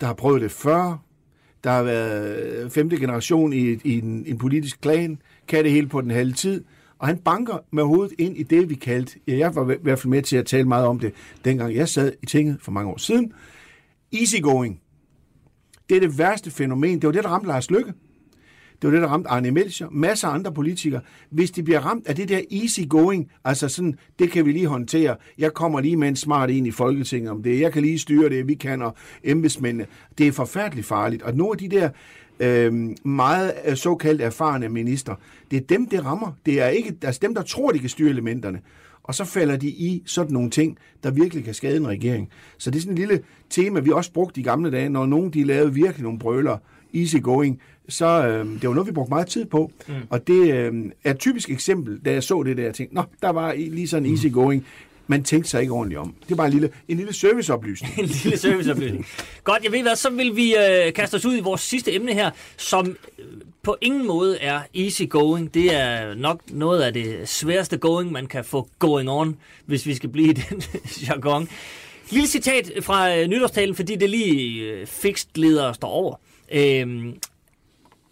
der har prøvet det før, der har været femte generation i, i en, en politisk klan, kan det hele på den halve tid, og han banker med hovedet ind i det, vi kaldte, ja, jeg var i hvert fald med til at tale meget om det, dengang jeg sad i tinget for mange år siden, easygoing. Det er det værste fænomen. Det var det, der ramte Lars Lykke. Det var det, der ramte Arne Melcher, masser af andre politikere. Hvis de bliver ramt af det der easy going, altså sådan, det kan vi lige håndtere. Jeg kommer lige med en smart ind i Folketinget om det. Jeg kan lige styre det, vi kan, og embedsmændene. Det er forfærdeligt farligt. Og nogle af de der øhm, øh, meget såkaldt erfarne minister, det er dem, det rammer. Det er ikke altså dem, der tror, de kan styre elementerne. Og så falder de i sådan nogle ting, der virkelig kan skade en regering. Så det er sådan en lille tema, vi også brugte i gamle dage, når nogen de lavede virkelig nogle brøler, easy going, så øh, det var noget, vi brugte meget tid på. Mm. Og det øh, er et typisk eksempel, da jeg så det der, jeg tænkte, nå, der var lige sådan easy going. Man tænkte sig ikke ordentligt om. Det er bare en lille, en lille serviceoplysning. en lille serviceoplysning. Godt, jeg ved hvad, så vil vi øh, kaste os ud i vores sidste emne her, som på ingen måde er easy going. Det er nok noget af det sværeste going, man kan få going on, hvis vi skal blive i den jargon. Lille citat fra øh, nytårstalen, fordi det lige øh, fikst leder os over. Øhm,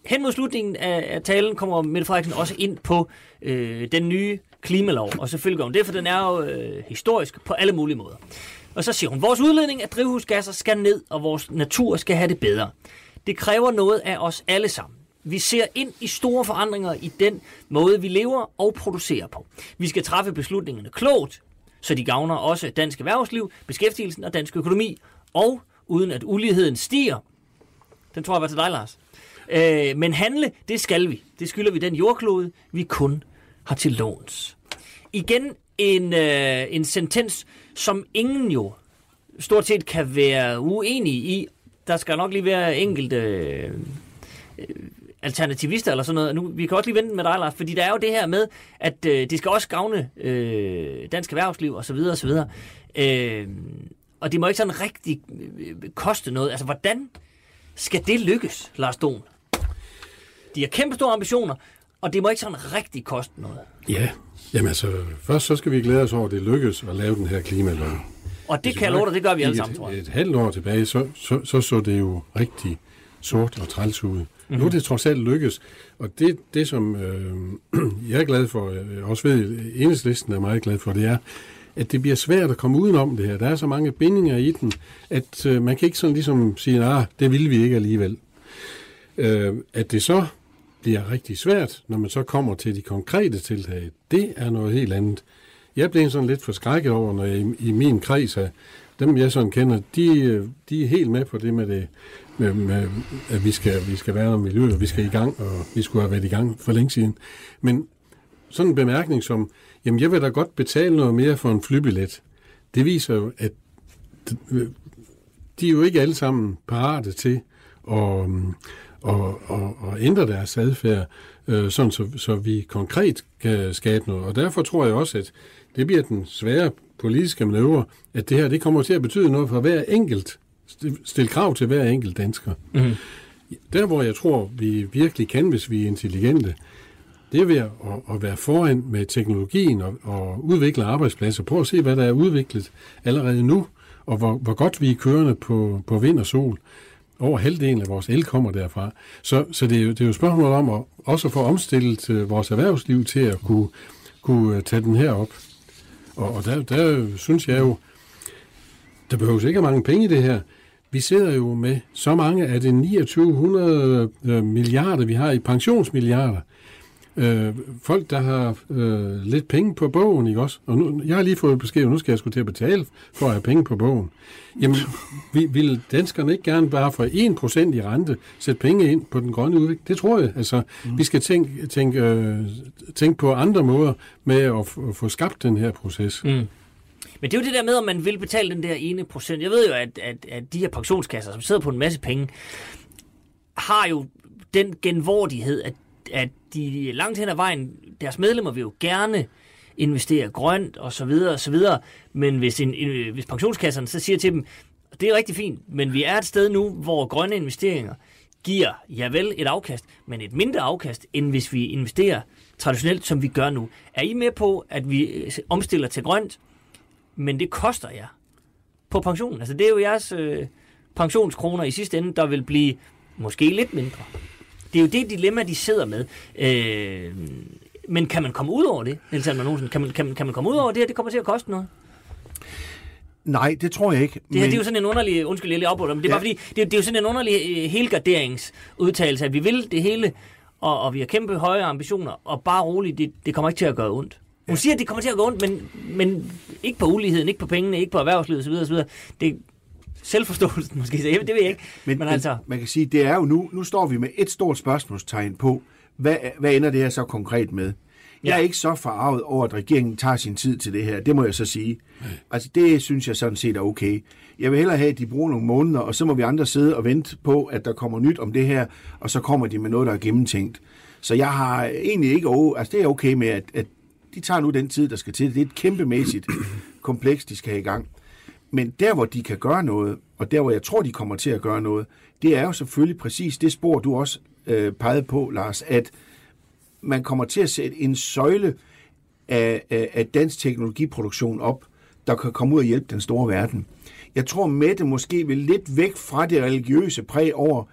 hen mod slutningen af, af talen kommer Mette Frederiksen også ind på øh, den nye klimalov, og selvfølgelig gør hun det, for den er jo øh, historisk på alle mulige måder. Og så siger hun, vores udledning af drivhusgasser skal ned, og vores natur skal have det bedre. Det kræver noget af os alle sammen. Vi ser ind i store forandringer i den måde, vi lever og producerer på. Vi skal træffe beslutningerne klogt, så de gavner også dansk erhvervsliv, beskæftigelsen og dansk økonomi, og uden at uligheden stiger. Den tror jeg var til dig, Lars. Øh, men handle, det skal vi. Det skylder vi den jordklode, vi kun har til låns. Igen en, øh, en sentens, som ingen jo stort set kan være uenig i. Der skal nok lige være enkelte øh, alternativister eller sådan noget. Nu, vi kan også lige vente med dig, Lars, fordi der er jo det her med, at øh, det skal også gavne øh, dansk erhvervsliv osv. osv. Øh, og det må ikke sådan rigtig øh, koste noget. Altså, hvordan skal det lykkes, Lars Don? De har kæmpe store ambitioner, og det må ikke sådan rigtig koste noget. Ja, jamen altså, først så skal vi glæde os over, at det lykkes at lave den her klimalov. Og det kan jeg love dig, det gør vi alle sammen, et, tror jeg. Et halvt år tilbage, så så, så, så det jo rigtig sort og træls ud. Mm-hmm. Nu er det trods alt lykkes, og det, det som øh, jeg er glad for, øh, også ved enhedslisten er meget glad for, det er, at det bliver svært at komme udenom det her. Der er så mange bindinger i den, at øh, man kan ikke sådan ligesom sige, nej, det vil vi ikke alligevel. Øh, at det så bliver rigtig svært, når man så kommer til de konkrete tiltag, det er noget helt andet. Jeg blev sådan lidt forskrækket over, når jeg i, i min kreds af dem, jeg sådan kender, de, øh, de er helt med på det med det, med, med, at vi skal, vi skal være om miljø, og vi skal i gang, og vi skulle have været i gang for længe siden. Men sådan en bemærkning som, jamen jeg vil da godt betale noget mere for en flybillet, det viser jo, at øh, de er jo ikke alle sammen parate til at, og, og, og ændre deres adfærd, øh, sådan så, så vi konkret kan skabe noget. Og derfor tror jeg også, at det bliver den svære politiske manøvre, at det her det kommer til at betyde noget for hver enkelt. Stille krav til hver enkelt dansker. Mm. Der, hvor jeg tror, vi virkelig kan, hvis vi er intelligente, det er ved at, at være foran med teknologien og, og udvikle arbejdspladser. Prøv at se, hvad der er udviklet allerede nu, og hvor, hvor godt vi er kørende på, på vind og sol. Over halvdelen af vores el kommer derfra. Så, så det, er jo, det er jo spørgsmål om at også få omstillet øh, vores erhvervsliv til at kunne, kunne øh, tage den her op. Og, og der, der synes jeg jo, der behøves ikke mange penge i det her. Vi sidder jo med så mange af de 2900 øh, milliarder, vi har i pensionsmilliarder. Øh, folk, der har øh, lidt penge på bogen, ikke også? Og nu, jeg har lige fået besked, nu skal jeg skulle til at betale for at have penge på bogen. Jamen, vi, vil danskerne ikke gerne bare for 1% i rente sætte penge ind på den grønne udvikling? Det tror jeg. Altså, mm. vi skal tænke, tænke, øh, tænke på andre måder med at, at få skabt den her proces. Mm. Men det er jo det der med, om man vil betale den der ene procent. Jeg ved jo, at, at, at de her pensionskasser, som sidder på en masse penge, har jo den genvordighed, at, at de langt hen ad vejen, deres medlemmer vil jo gerne investere grønt og så videre og så videre. Men hvis, en, en, hvis pensionskasserne så siger til dem, det er rigtig fint, men vi er et sted nu, hvor grønne investeringer giver, ja vel, et afkast, men et mindre afkast, end hvis vi investerer traditionelt, som vi gør nu. Er I med på, at vi øh, omstiller til grønt, men det koster jer på pensionen? Altså det er jo jeres øh, pensionskroner i sidste ende, der vil blive måske lidt mindre. Det er jo det dilemma, de sidder med. Øh, men kan man komme ud over det, Niels Alman Olsen? Kan man, kan, man, kan man komme ud over det, at det kommer til at koste noget? Nej, det tror jeg ikke. Det her men... det er jo sådan en underlig, undskyld, jeg lige oprunder, men det er ja. bare fordi, det er, det er jo sådan en underlig uh, helgarderingsudtalelse, at vi vil det hele, og, og vi har kæmpe høje ambitioner, og bare roligt, det, det kommer ikke til at gøre ondt. Hun siger, at det kommer til at gå ondt, men, men ikke på uligheden, ikke på pengene, ikke på erhvervslivet osv. osv. Det, selvforståelsen måske, så det ved jeg ikke. Men, men altså... Man kan sige, det er jo nu, nu står vi med et stort spørgsmålstegn på, hvad, hvad ender det her så konkret med? Jeg er ikke så farvet over, at regeringen tager sin tid til det her. Det må jeg så sige. Altså, det synes jeg sådan set er okay. Jeg vil hellere have, at de bruger nogle måneder, og så må vi andre sidde og vente på, at der kommer nyt om det her, og så kommer de med noget, der er gennemtænkt. Så jeg har egentlig ikke... Altså, det er okay med, at, at de tager nu den tid, der skal til. Det er et kæmpemæssigt kompleks, de skal have i gang. Men der, hvor de kan gøre noget, og der, hvor jeg tror, de kommer til at gøre noget, det er jo selvfølgelig præcis det spor, du også øh, pegede på, Lars, at man kommer til at sætte en søjle af, af, af dansk teknologiproduktion op, der kan komme ud og hjælpe den store verden. Jeg tror, Mette måske vil lidt væk fra det religiøse præg over,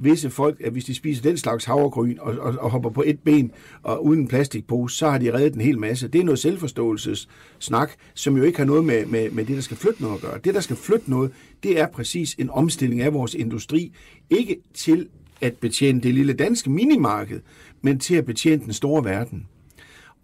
visse folk, at hvis de spiser den slags havregryn og, og, og hopper på et ben og uden en plastikpose, så har de reddet en hel masse. Det er noget selvforståelsessnak, som jo ikke har noget med, med, med det, der skal flytte noget at gøre. Det, der skal flytte noget, det er præcis en omstilling af vores industri. Ikke til at betjene det lille danske minimarked, men til at betjene den store verden.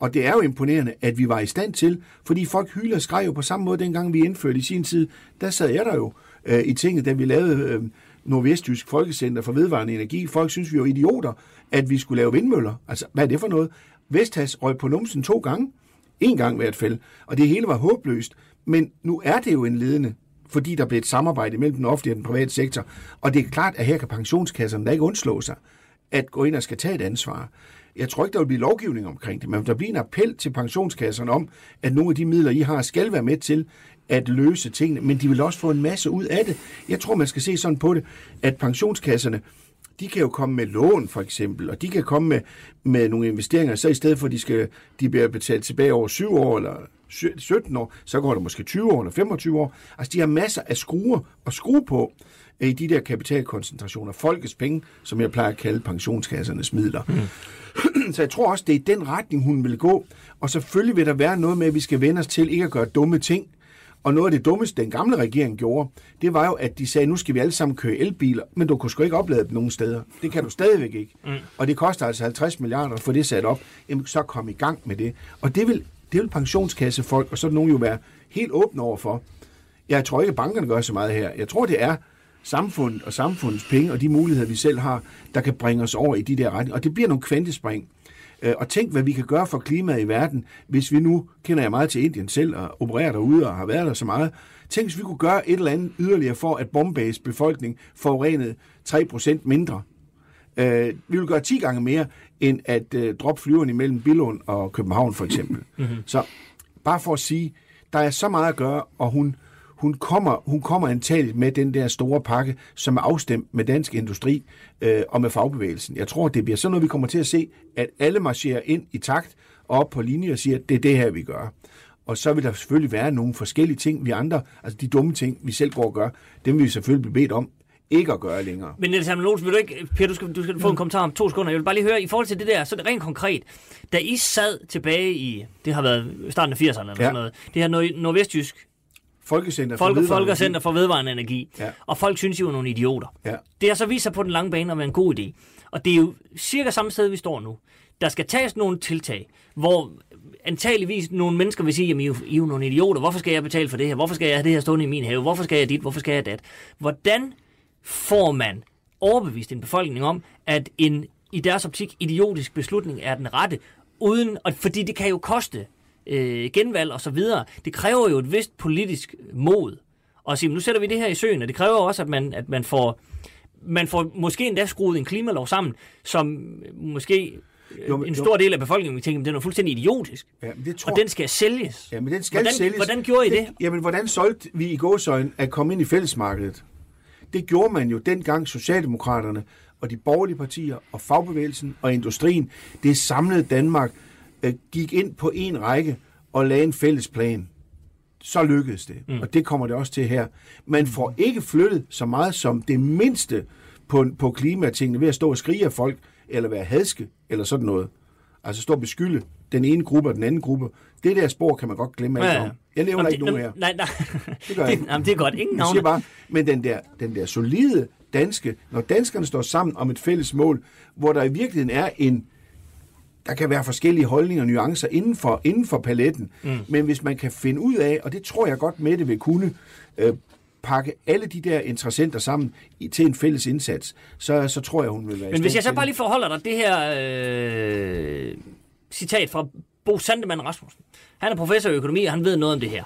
Og det er jo imponerende, at vi var i stand til, fordi folk hylder og skreg jo på samme måde, dengang vi indførte i sin tid. Der sad jeg der jo øh, i tinget, da vi lavede øh, Nordvestjysk Folkecenter for Vedvarende Energi. Folk synes, vi var idioter, at vi skulle lave vindmøller. Altså, hvad er det for noget? Vestas røg på numsen to gange. En gang i hvert fald. Og det hele var håbløst. Men nu er det jo en ledende fordi der blev et samarbejde mellem den offentlige og den private sektor. Og det er klart, at her kan pensionskasserne da ikke undslå sig at gå ind og skal tage et ansvar. Jeg tror ikke, der vil blive lovgivning omkring det, men der bliver en appel til pensionskasserne om, at nogle af de midler, I har, skal være med til at løse tingene, men de vil også få en masse ud af det. Jeg tror, man skal se sådan på det, at pensionskasserne, de kan jo komme med lån, for eksempel, og de kan komme med, med nogle investeringer, så i stedet for, at de, skal, de bliver betalt tilbage over 7 år eller 17 år, så går det måske 20 år eller 25 år. Altså, de har masser af skruer at skrue på i de der kapitalkoncentrationer. Folkets penge, som jeg plejer at kalde pensionskassernes midler. Mm. så jeg tror også, det er den retning, hun vil gå. Og selvfølgelig vil der være noget med, at vi skal vende os til ikke at gøre dumme ting. Og noget af det dummeste, den gamle regering gjorde, det var jo, at de sagde, nu skal vi alle sammen køre elbiler, men du kunne sgu ikke oplade dem nogen steder. Det kan du stadigvæk ikke. Mm. Og det koster altså 50 milliarder at få det sat op. Jamen, så kom i gang med det. Og det vil, det vil pensionskassefolk, og så nogen jo være helt åbne over for. Jeg tror ikke, at bankerne gør så meget her. Jeg tror, det er samfundet og samfundets penge og de muligheder, vi selv har, der kan bringe os over i de der retninger. Og det bliver nogle kvantespring. Øh, og tænk, hvad vi kan gøre for klimaet i verden, hvis vi nu, kender jeg meget til Indien selv, og opererer derude og har været der så meget. Tænk, hvis vi kunne gøre et eller andet yderligere for, at Bombays befolkning forurenede 3% mindre. Øh, vi vil gøre 10 gange mere, end at øh, droppe flyverne imellem Billund og København for eksempel. Mm-hmm. Så bare for at sige, der er så meget at gøre, og hun hun kommer, hun kommer antageligt med den der store pakke, som er afstemt med dansk industri øh, og med fagbevægelsen. Jeg tror, det bliver sådan noget, vi kommer til at se, at alle marcherer ind i takt og op på linje og siger, at det er det her, vi gør. Og så vil der selvfølgelig være nogle forskellige ting, vi andre, altså de dumme ting, vi selv går og gør, dem vil vi selvfølgelig blive bedt om ikke at gøre længere. Men Niels Hamel vil du ikke, Per, du skal, du skal få en kommentar om to sekunder. Jeg vil bare lige høre, i forhold til det der, så er det rent konkret. Da I sad tilbage i, det har været starten af 80'erne eller ja. sådan noget, det her nordvestjysk Folkecenter for, Folk, vedvarende Folkecenter for vedvarende energi. Ja. Og folk synes jo, er nogle idioter. Ja. Det har så vist sig på den lange bane at være en god idé. Og det er jo cirka samme sted, vi står nu. Der skal tages nogle tiltag, hvor antageligvis nogle mennesker vil sige, at I, I er jo nogle idioter. Hvorfor skal jeg betale for det her? Hvorfor skal jeg have det her stående i min have? Hvorfor skal jeg dit? Hvorfor skal jeg dat? Hvordan får man overbevist en befolkning om, at en i deres optik idiotisk beslutning er den rette, uden, og fordi det kan jo koste øh, genvalg og så videre. Det kræver jo et vist politisk mod at sige, nu sætter vi det her i søen, og det kræver også, at man, at man får man får måske endda skruet en klimalov sammen, som måske øh, jo, men, en stor del af befolkningen tænker, at den er fuldstændig idiotisk. Ja, men det tror... Og den skal sælges. Ja, men den skal hvordan, sælges. Hvordan gjorde I det? det? Jamen, hvordan solgte vi i gåsøjen at komme ind i fællesmarkedet? Det gjorde man jo dengang Socialdemokraterne og de borgerlige partier og fagbevægelsen og industrien, det samlede Danmark øh, gik ind på en række og lagde en fælles plan. Så lykkedes det, mm. og det kommer det også til her. Man får ikke flyttet så meget som det mindste på, på klimatingene ved at stå og skrige af folk, eller være hadske, eller sådan noget. Altså stå og beskylde den ene gruppe og den anden gruppe. Det der spor kan man godt glemme alt ja, ja. Jeg nævner ikke nogen her. Nej, nej. Det gør jeg ikke. Jamen, det er godt. Ingen navne. bare, men den der, den der solide danske, når danskerne står sammen om et fælles mål, hvor der i virkeligheden er en, der kan være forskellige holdninger og nuancer inden for, inden for paletten. Mm. Men hvis man kan finde ud af, og det tror jeg godt med det vil kunne, øh, pakke alle de der interessenter sammen i, til en fælles indsats, så, så tror jeg, hun vil være Men hvis jeg så bare lige forholder dig det her øh, citat fra Bo Sandemann Rasmussen. Han er professor i økonomi, og han ved noget om det her.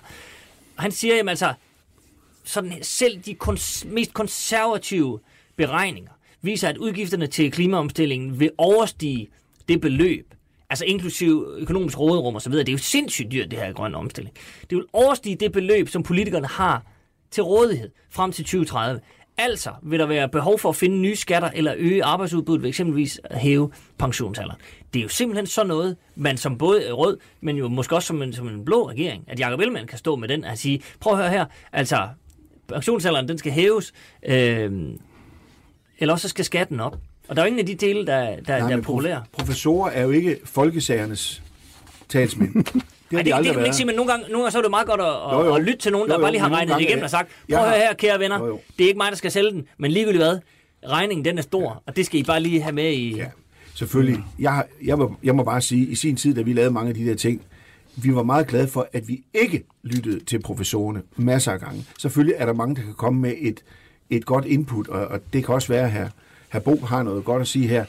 Han siger, jamen altså, sådan selv de kons- mest konservative beregninger viser, at udgifterne til klimaomstillingen vil overstige det beløb, altså inklusiv økonomisk råderum og så videre, det er jo sindssygt dyrt, det her grønne omstilling. Det vil overstige det beløb, som politikerne har til rådighed frem til 2030. Altså vil der være behov for at finde nye skatter eller øge arbejdsudbuddet ved eksempelvis at hæve pensionsalderen. Det er jo simpelthen så noget, man som både rød, men jo måske også som en, som en blå regering, at Jacob Ellemann kan stå med den og sige, prøv at høre her, altså pensionsalderen den skal hæves, øh, eller også skal skatten op. Og der er jo ingen af de dele, der, der, der er populære. prof- Professorer er jo ikke folkesagernes talsmænd. Det Ej, de det, det aldrig kan man ikke sige, men nogle gange, nogle gange så er det meget godt at, Jo, jo. at lytte til nogen, der Jo, jo, bare lige har regnet det igennem og sagt, prøv at høre her, kære venner, Jo, jo. det er ikke mig, der skal sælge den, men ligegyldigt hvad, regningen den er stor, og det skal I bare lige have med i... Ja, selvfølgelig. Jeg, jeg, må, jeg må bare sige, i sin tid, da vi lavede mange af de der ting, vi var meget glade for, at vi ikke lyttede til professorerne masser af gange. Selvfølgelig er der mange, der kan komme med et, et godt input, og, og det kan også være, her, her Bo har noget godt at sige her.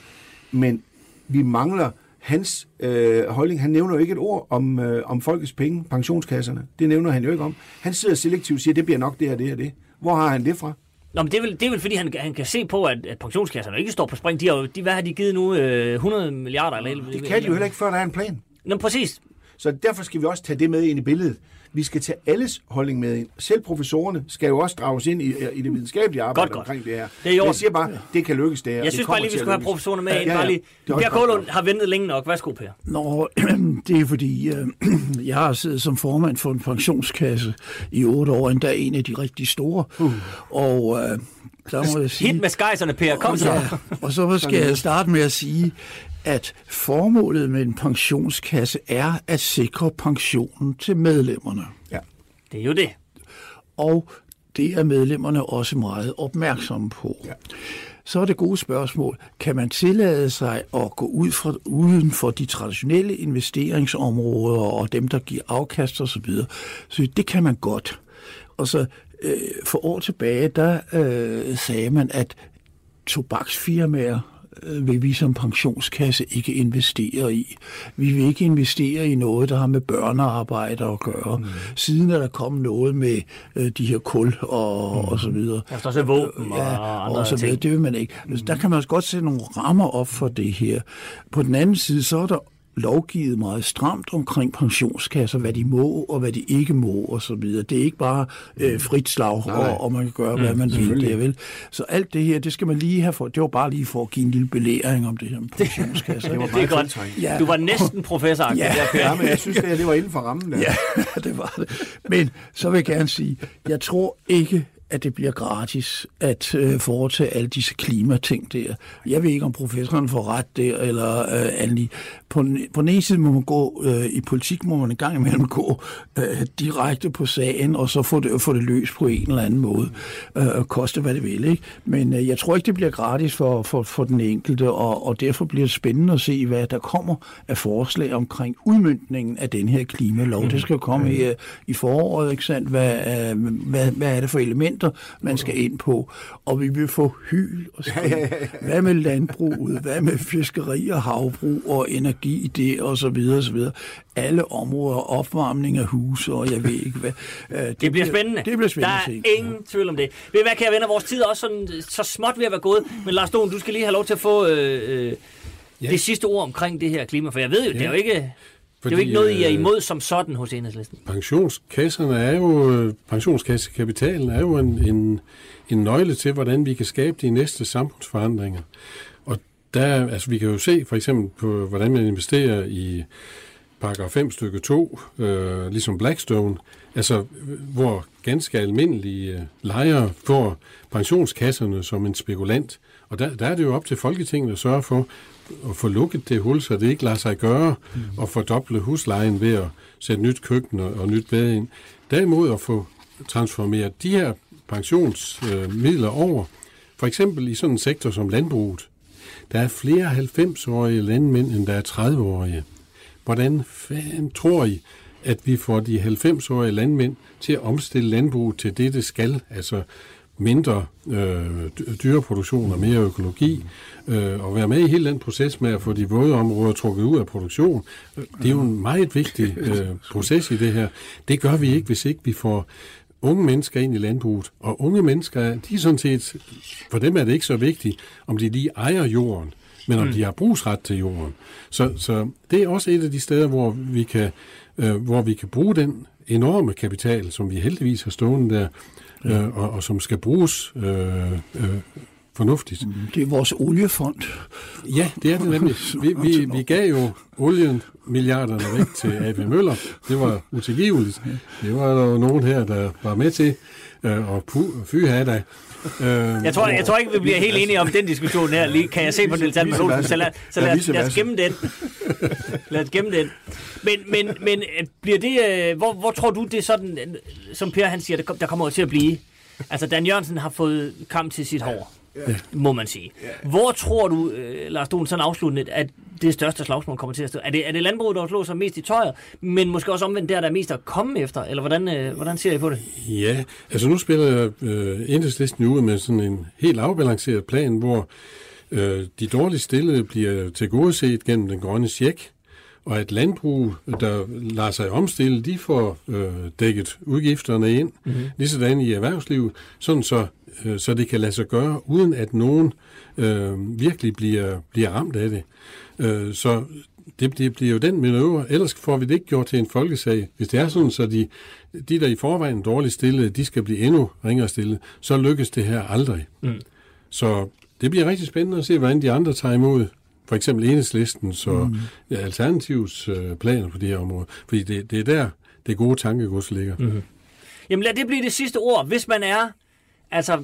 Men vi mangler hans øh, holdning. Han nævner jo ikke et ord om, øh, om folkets penge, pensionskasserne. Det nævner han jo ikke om. Han sidder selektivt og siger, det bliver nok det og det og det. Hvor har han det fra? Nå, men det er vel, det er vel fordi, han, han kan se på, at, at pensionskasserne ikke står på spring. De har de, hvad har de givet nu? Øh, 100 milliarder? Eller, Det kan de jo heller ikke, før der er en plan. Nå, præcis. Så derfor skal vi også tage det med ind i billedet. Vi skal tage alles holdning med ind. Selv professorerne skal jo også drages ind i, i det videnskabelige arbejde Godt, godt. omkring det her. Det er jeg siger bare, det kan lykkes det her. Jeg det synes bare lige, vi skulle have professorerne med Ja, ind. ja, Bare ja. lige. Det er også Per Kålund nok. har ventet længe nok. Værsgo, Per. Nå, det er fordi, øh, jeg har siddet som formand for en pensionskasse i otte år, endda en af de rigtig store. Uh. Og øh, der må jeg sige... Hit med skejserne, Per. Kom så. Ja, og så skal jeg starte med at sige, at formålet med en pensionskasse er at sikre pensionen til medlemmerne. Ja. Det er jo det. Og det er medlemmerne også meget opmærksomme på. Ja. Så er det gode spørgsmål. Kan man tillade sig at gå ud fra, uden for de traditionelle investeringsområder og dem, der giver afkast osv.? Så det kan man godt. Og så øh, for år tilbage, der øh, sagde man, at tobaksfirmaer vil vi som pensionskasse ikke investere i. Vi vil ikke investere i noget, der har med børnearbejde at gøre. Mm. Siden er der kommet noget med øh, de her kul og, mm. og så videre. Der også våben og Ja, andre og så videre. ting. Det vil man ikke. Altså, Der kan man også godt sætte nogle rammer op for det her. På den anden side, så er der lovgivet meget stramt omkring pensionskasser, hvad de må og hvad de ikke må og så videre. Det er ikke bare øh, frit slag, og, og man kan gøre, hvad man vil. Det, vel. Så alt det her, det skal man lige have for. Det var bare lige for at give en lille belæring om det her med pensionskasser. Det var Det er godt. Ja. Du var næsten professor, Ja. der, Per. Ja, men jeg synes, det, her, det var inden for rammen. Der. Ja, det var det. Men så vil jeg gerne sige, jeg tror ikke, at det bliver gratis at øh, foretage alle disse klimating der. Jeg ved ikke, om professoren får ret der, eller øh, andet. På, på den ene side må man gå, øh, i politik må man en gang imellem gå øh, direkte på sagen, og så få det, få det løst på en eller anden måde. Øh, koste, hvad det vil. Ikke? Men øh, jeg tror ikke, det bliver gratis for, for, for den enkelte, og, og derfor bliver det spændende at se, hvad der kommer af forslag omkring udmyndningen af den her klimalov. Det skal jo komme i, øh, i foråret, ikke sandt? Hvad, øh, hvad, hvad er det for elementer, man skal ind på? Og vi vil få hyl og skrig. Hvad med landbruget? Hvad med fiskeri og havbrug og energi i det, og så videre, og så videre. Alle områder, opvarmning af huse, og jeg ved ikke hvad. Øh, Det, Det bliver spændende. Det bliver spændende Der er se. ingen tvivl om det. Ved hvad, kære venner, vores tid er også sådan, så småt ved at være gået. Men Lars Dohn, du skal lige have lov til at få øh, øh, Ja. det sidste ord omkring det her klima. For jeg ved jo, det er jo ikke, det er jo Fordi, ikke noget, I er øh, imod som sådan hos enhedslisten. Pensionskasserne er jo, pensionskassekapitalen er jo en, en, en nøgle til, hvordan vi kan skabe de næste samfundsforandringer. Og der, altså vi kan jo se for eksempel på, hvordan man investerer i paragraf 5 stykke 2, øh, ligesom Blackstone, altså hvor ganske almindelige øh, lejere får pensionskasserne som en spekulant. Og der, der er det jo op til Folketinget at sørge for at få lukket det hul, så det ikke lader sig gøre mm. at fordoble huslejen ved at sætte nyt køkken og, og nyt bad ind. Derimod at få transformeret de her pensionsmidler øh, over, for eksempel i sådan en sektor som landbruget. Der er flere 90-årige landmænd, end der er 30-årige. Hvordan fanden tror I, at vi får de 90-årige landmænd til at omstille landbruget til det, det skal? Altså mindre øh, dy- dyreproduktion og mere økologi, øh, og være med i hele den proces med at få de våde områder trukket ud af produktion. Det er jo en meget vigtig øh, proces i det her. Det gør vi ikke, hvis ikke vi får unge mennesker ind i landbruget. Og unge mennesker, de er sådan set, for dem er det ikke så vigtigt, om de lige ejer jorden, men om mm. de har brugsret til jorden. Så, så det er også et af de steder, hvor vi kan, øh, hvor vi kan bruge den enorme kapital, som vi heldigvis har stående der, øh, og, og som skal bruges øh, øh, fornuftigt. Det er vores oliefond. Ja, det er det nemlig. Vi, vi, vi gav jo olien milliarderne væk til AP Møller. Det var utilgiveligt. Det var der nogen her, der var med til. Øh, og fy da. Øh, Jeg tror, jeg tror ikke, vi bliver helt enige om den diskussion her. Lige, kan jeg se på Niels Alman Olsen, så lad, så lad, lad, os gemme den. Lad os gemme den. Men, men, men øh, bliver det, øh, hvor, hvor tror du, det er sådan, øh, som Per han siger, der kommer til at blive? Altså, Dan Jørgensen har fået kamp til sit hår, må man sige. Hvor tror du, øh, Lars Dohn, sådan afsluttende, at det største slagsmål kommer til at stå? Er det, er det landbruget, der slår sig mest i tøjet, men måske også omvendt der, der er mest at komme efter? Eller hvordan, øh, hvordan ser I på det? Ja, altså nu spiller øh, enhedslisten ud med sådan en helt afbalanceret plan, hvor øh, de dårligt stillede bliver tilgodeset gennem den grønne check, og at landbrug, der lader sig omstille, de får øh, dækket udgifterne ind, mm-hmm. ligesådan i erhvervslivet, sådan så, øh, så det kan lade sig gøre, uden at nogen øh, virkelig bliver, bliver ramt af det. Øh, så det, det bliver jo den manøvre, ellers får vi det ikke gjort til en folkesag. Hvis det er sådan, så de, de der i forvejen dårligt stillede, de skal blive endnu ringere stillet, så lykkes det her aldrig. Mm. Så det bliver rigtig spændende at se, hvordan de andre tager imod for eksempel enhedslistens og mm. ja, alternativs øh, planer på det her område. Fordi det, det er der, det gode tankegods ligger. Mm. Jamen lad det blive det sidste ord. Hvis man er altså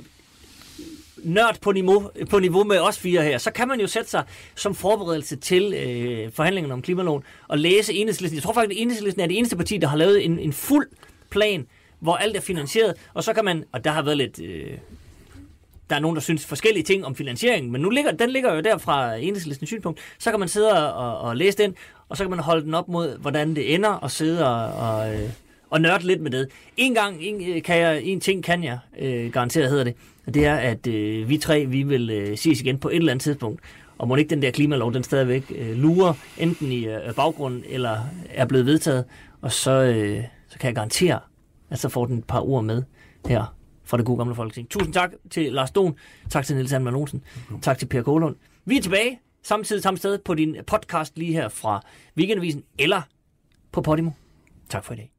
nørd på niveau, på niveau med os fire her, så kan man jo sætte sig som forberedelse til øh, forhandlingerne om klimaloven og læse enhedslisten. Jeg tror faktisk, at enhedslisten er det eneste parti, der har lavet en, en fuld plan, hvor alt er finansieret, og så kan man, og der har været lidt... Øh, der er nogen, der synes forskellige ting om finansieringen, men nu ligger, den ligger jo der fra enhedslistens synspunkt. Så kan man sidde og, og læse den, og så kan man holde den op mod, hvordan det ender, og sidde og, og, øh, og nørde lidt med det. En gang en, øh, kan jeg, en ting kan jeg, øh, garantere, hedder det, og det er, at øh, vi tre, vi vil øh, ses igen på et eller andet tidspunkt. Og må ikke den der klimalov, den stadigvæk øh, lurer, enten i øh, baggrunden, eller er blevet vedtaget. Og så, øh, så kan jeg garantere, at så får den et par ord med her fra det gode gamle folketing. Tusind tak til Lars Don, tak til Niels Anman Olsen, tak til Per Kålund. Vi er tilbage samtidig samme sted på din podcast lige her fra Weekendavisen eller på Podimo. Tak for i dag.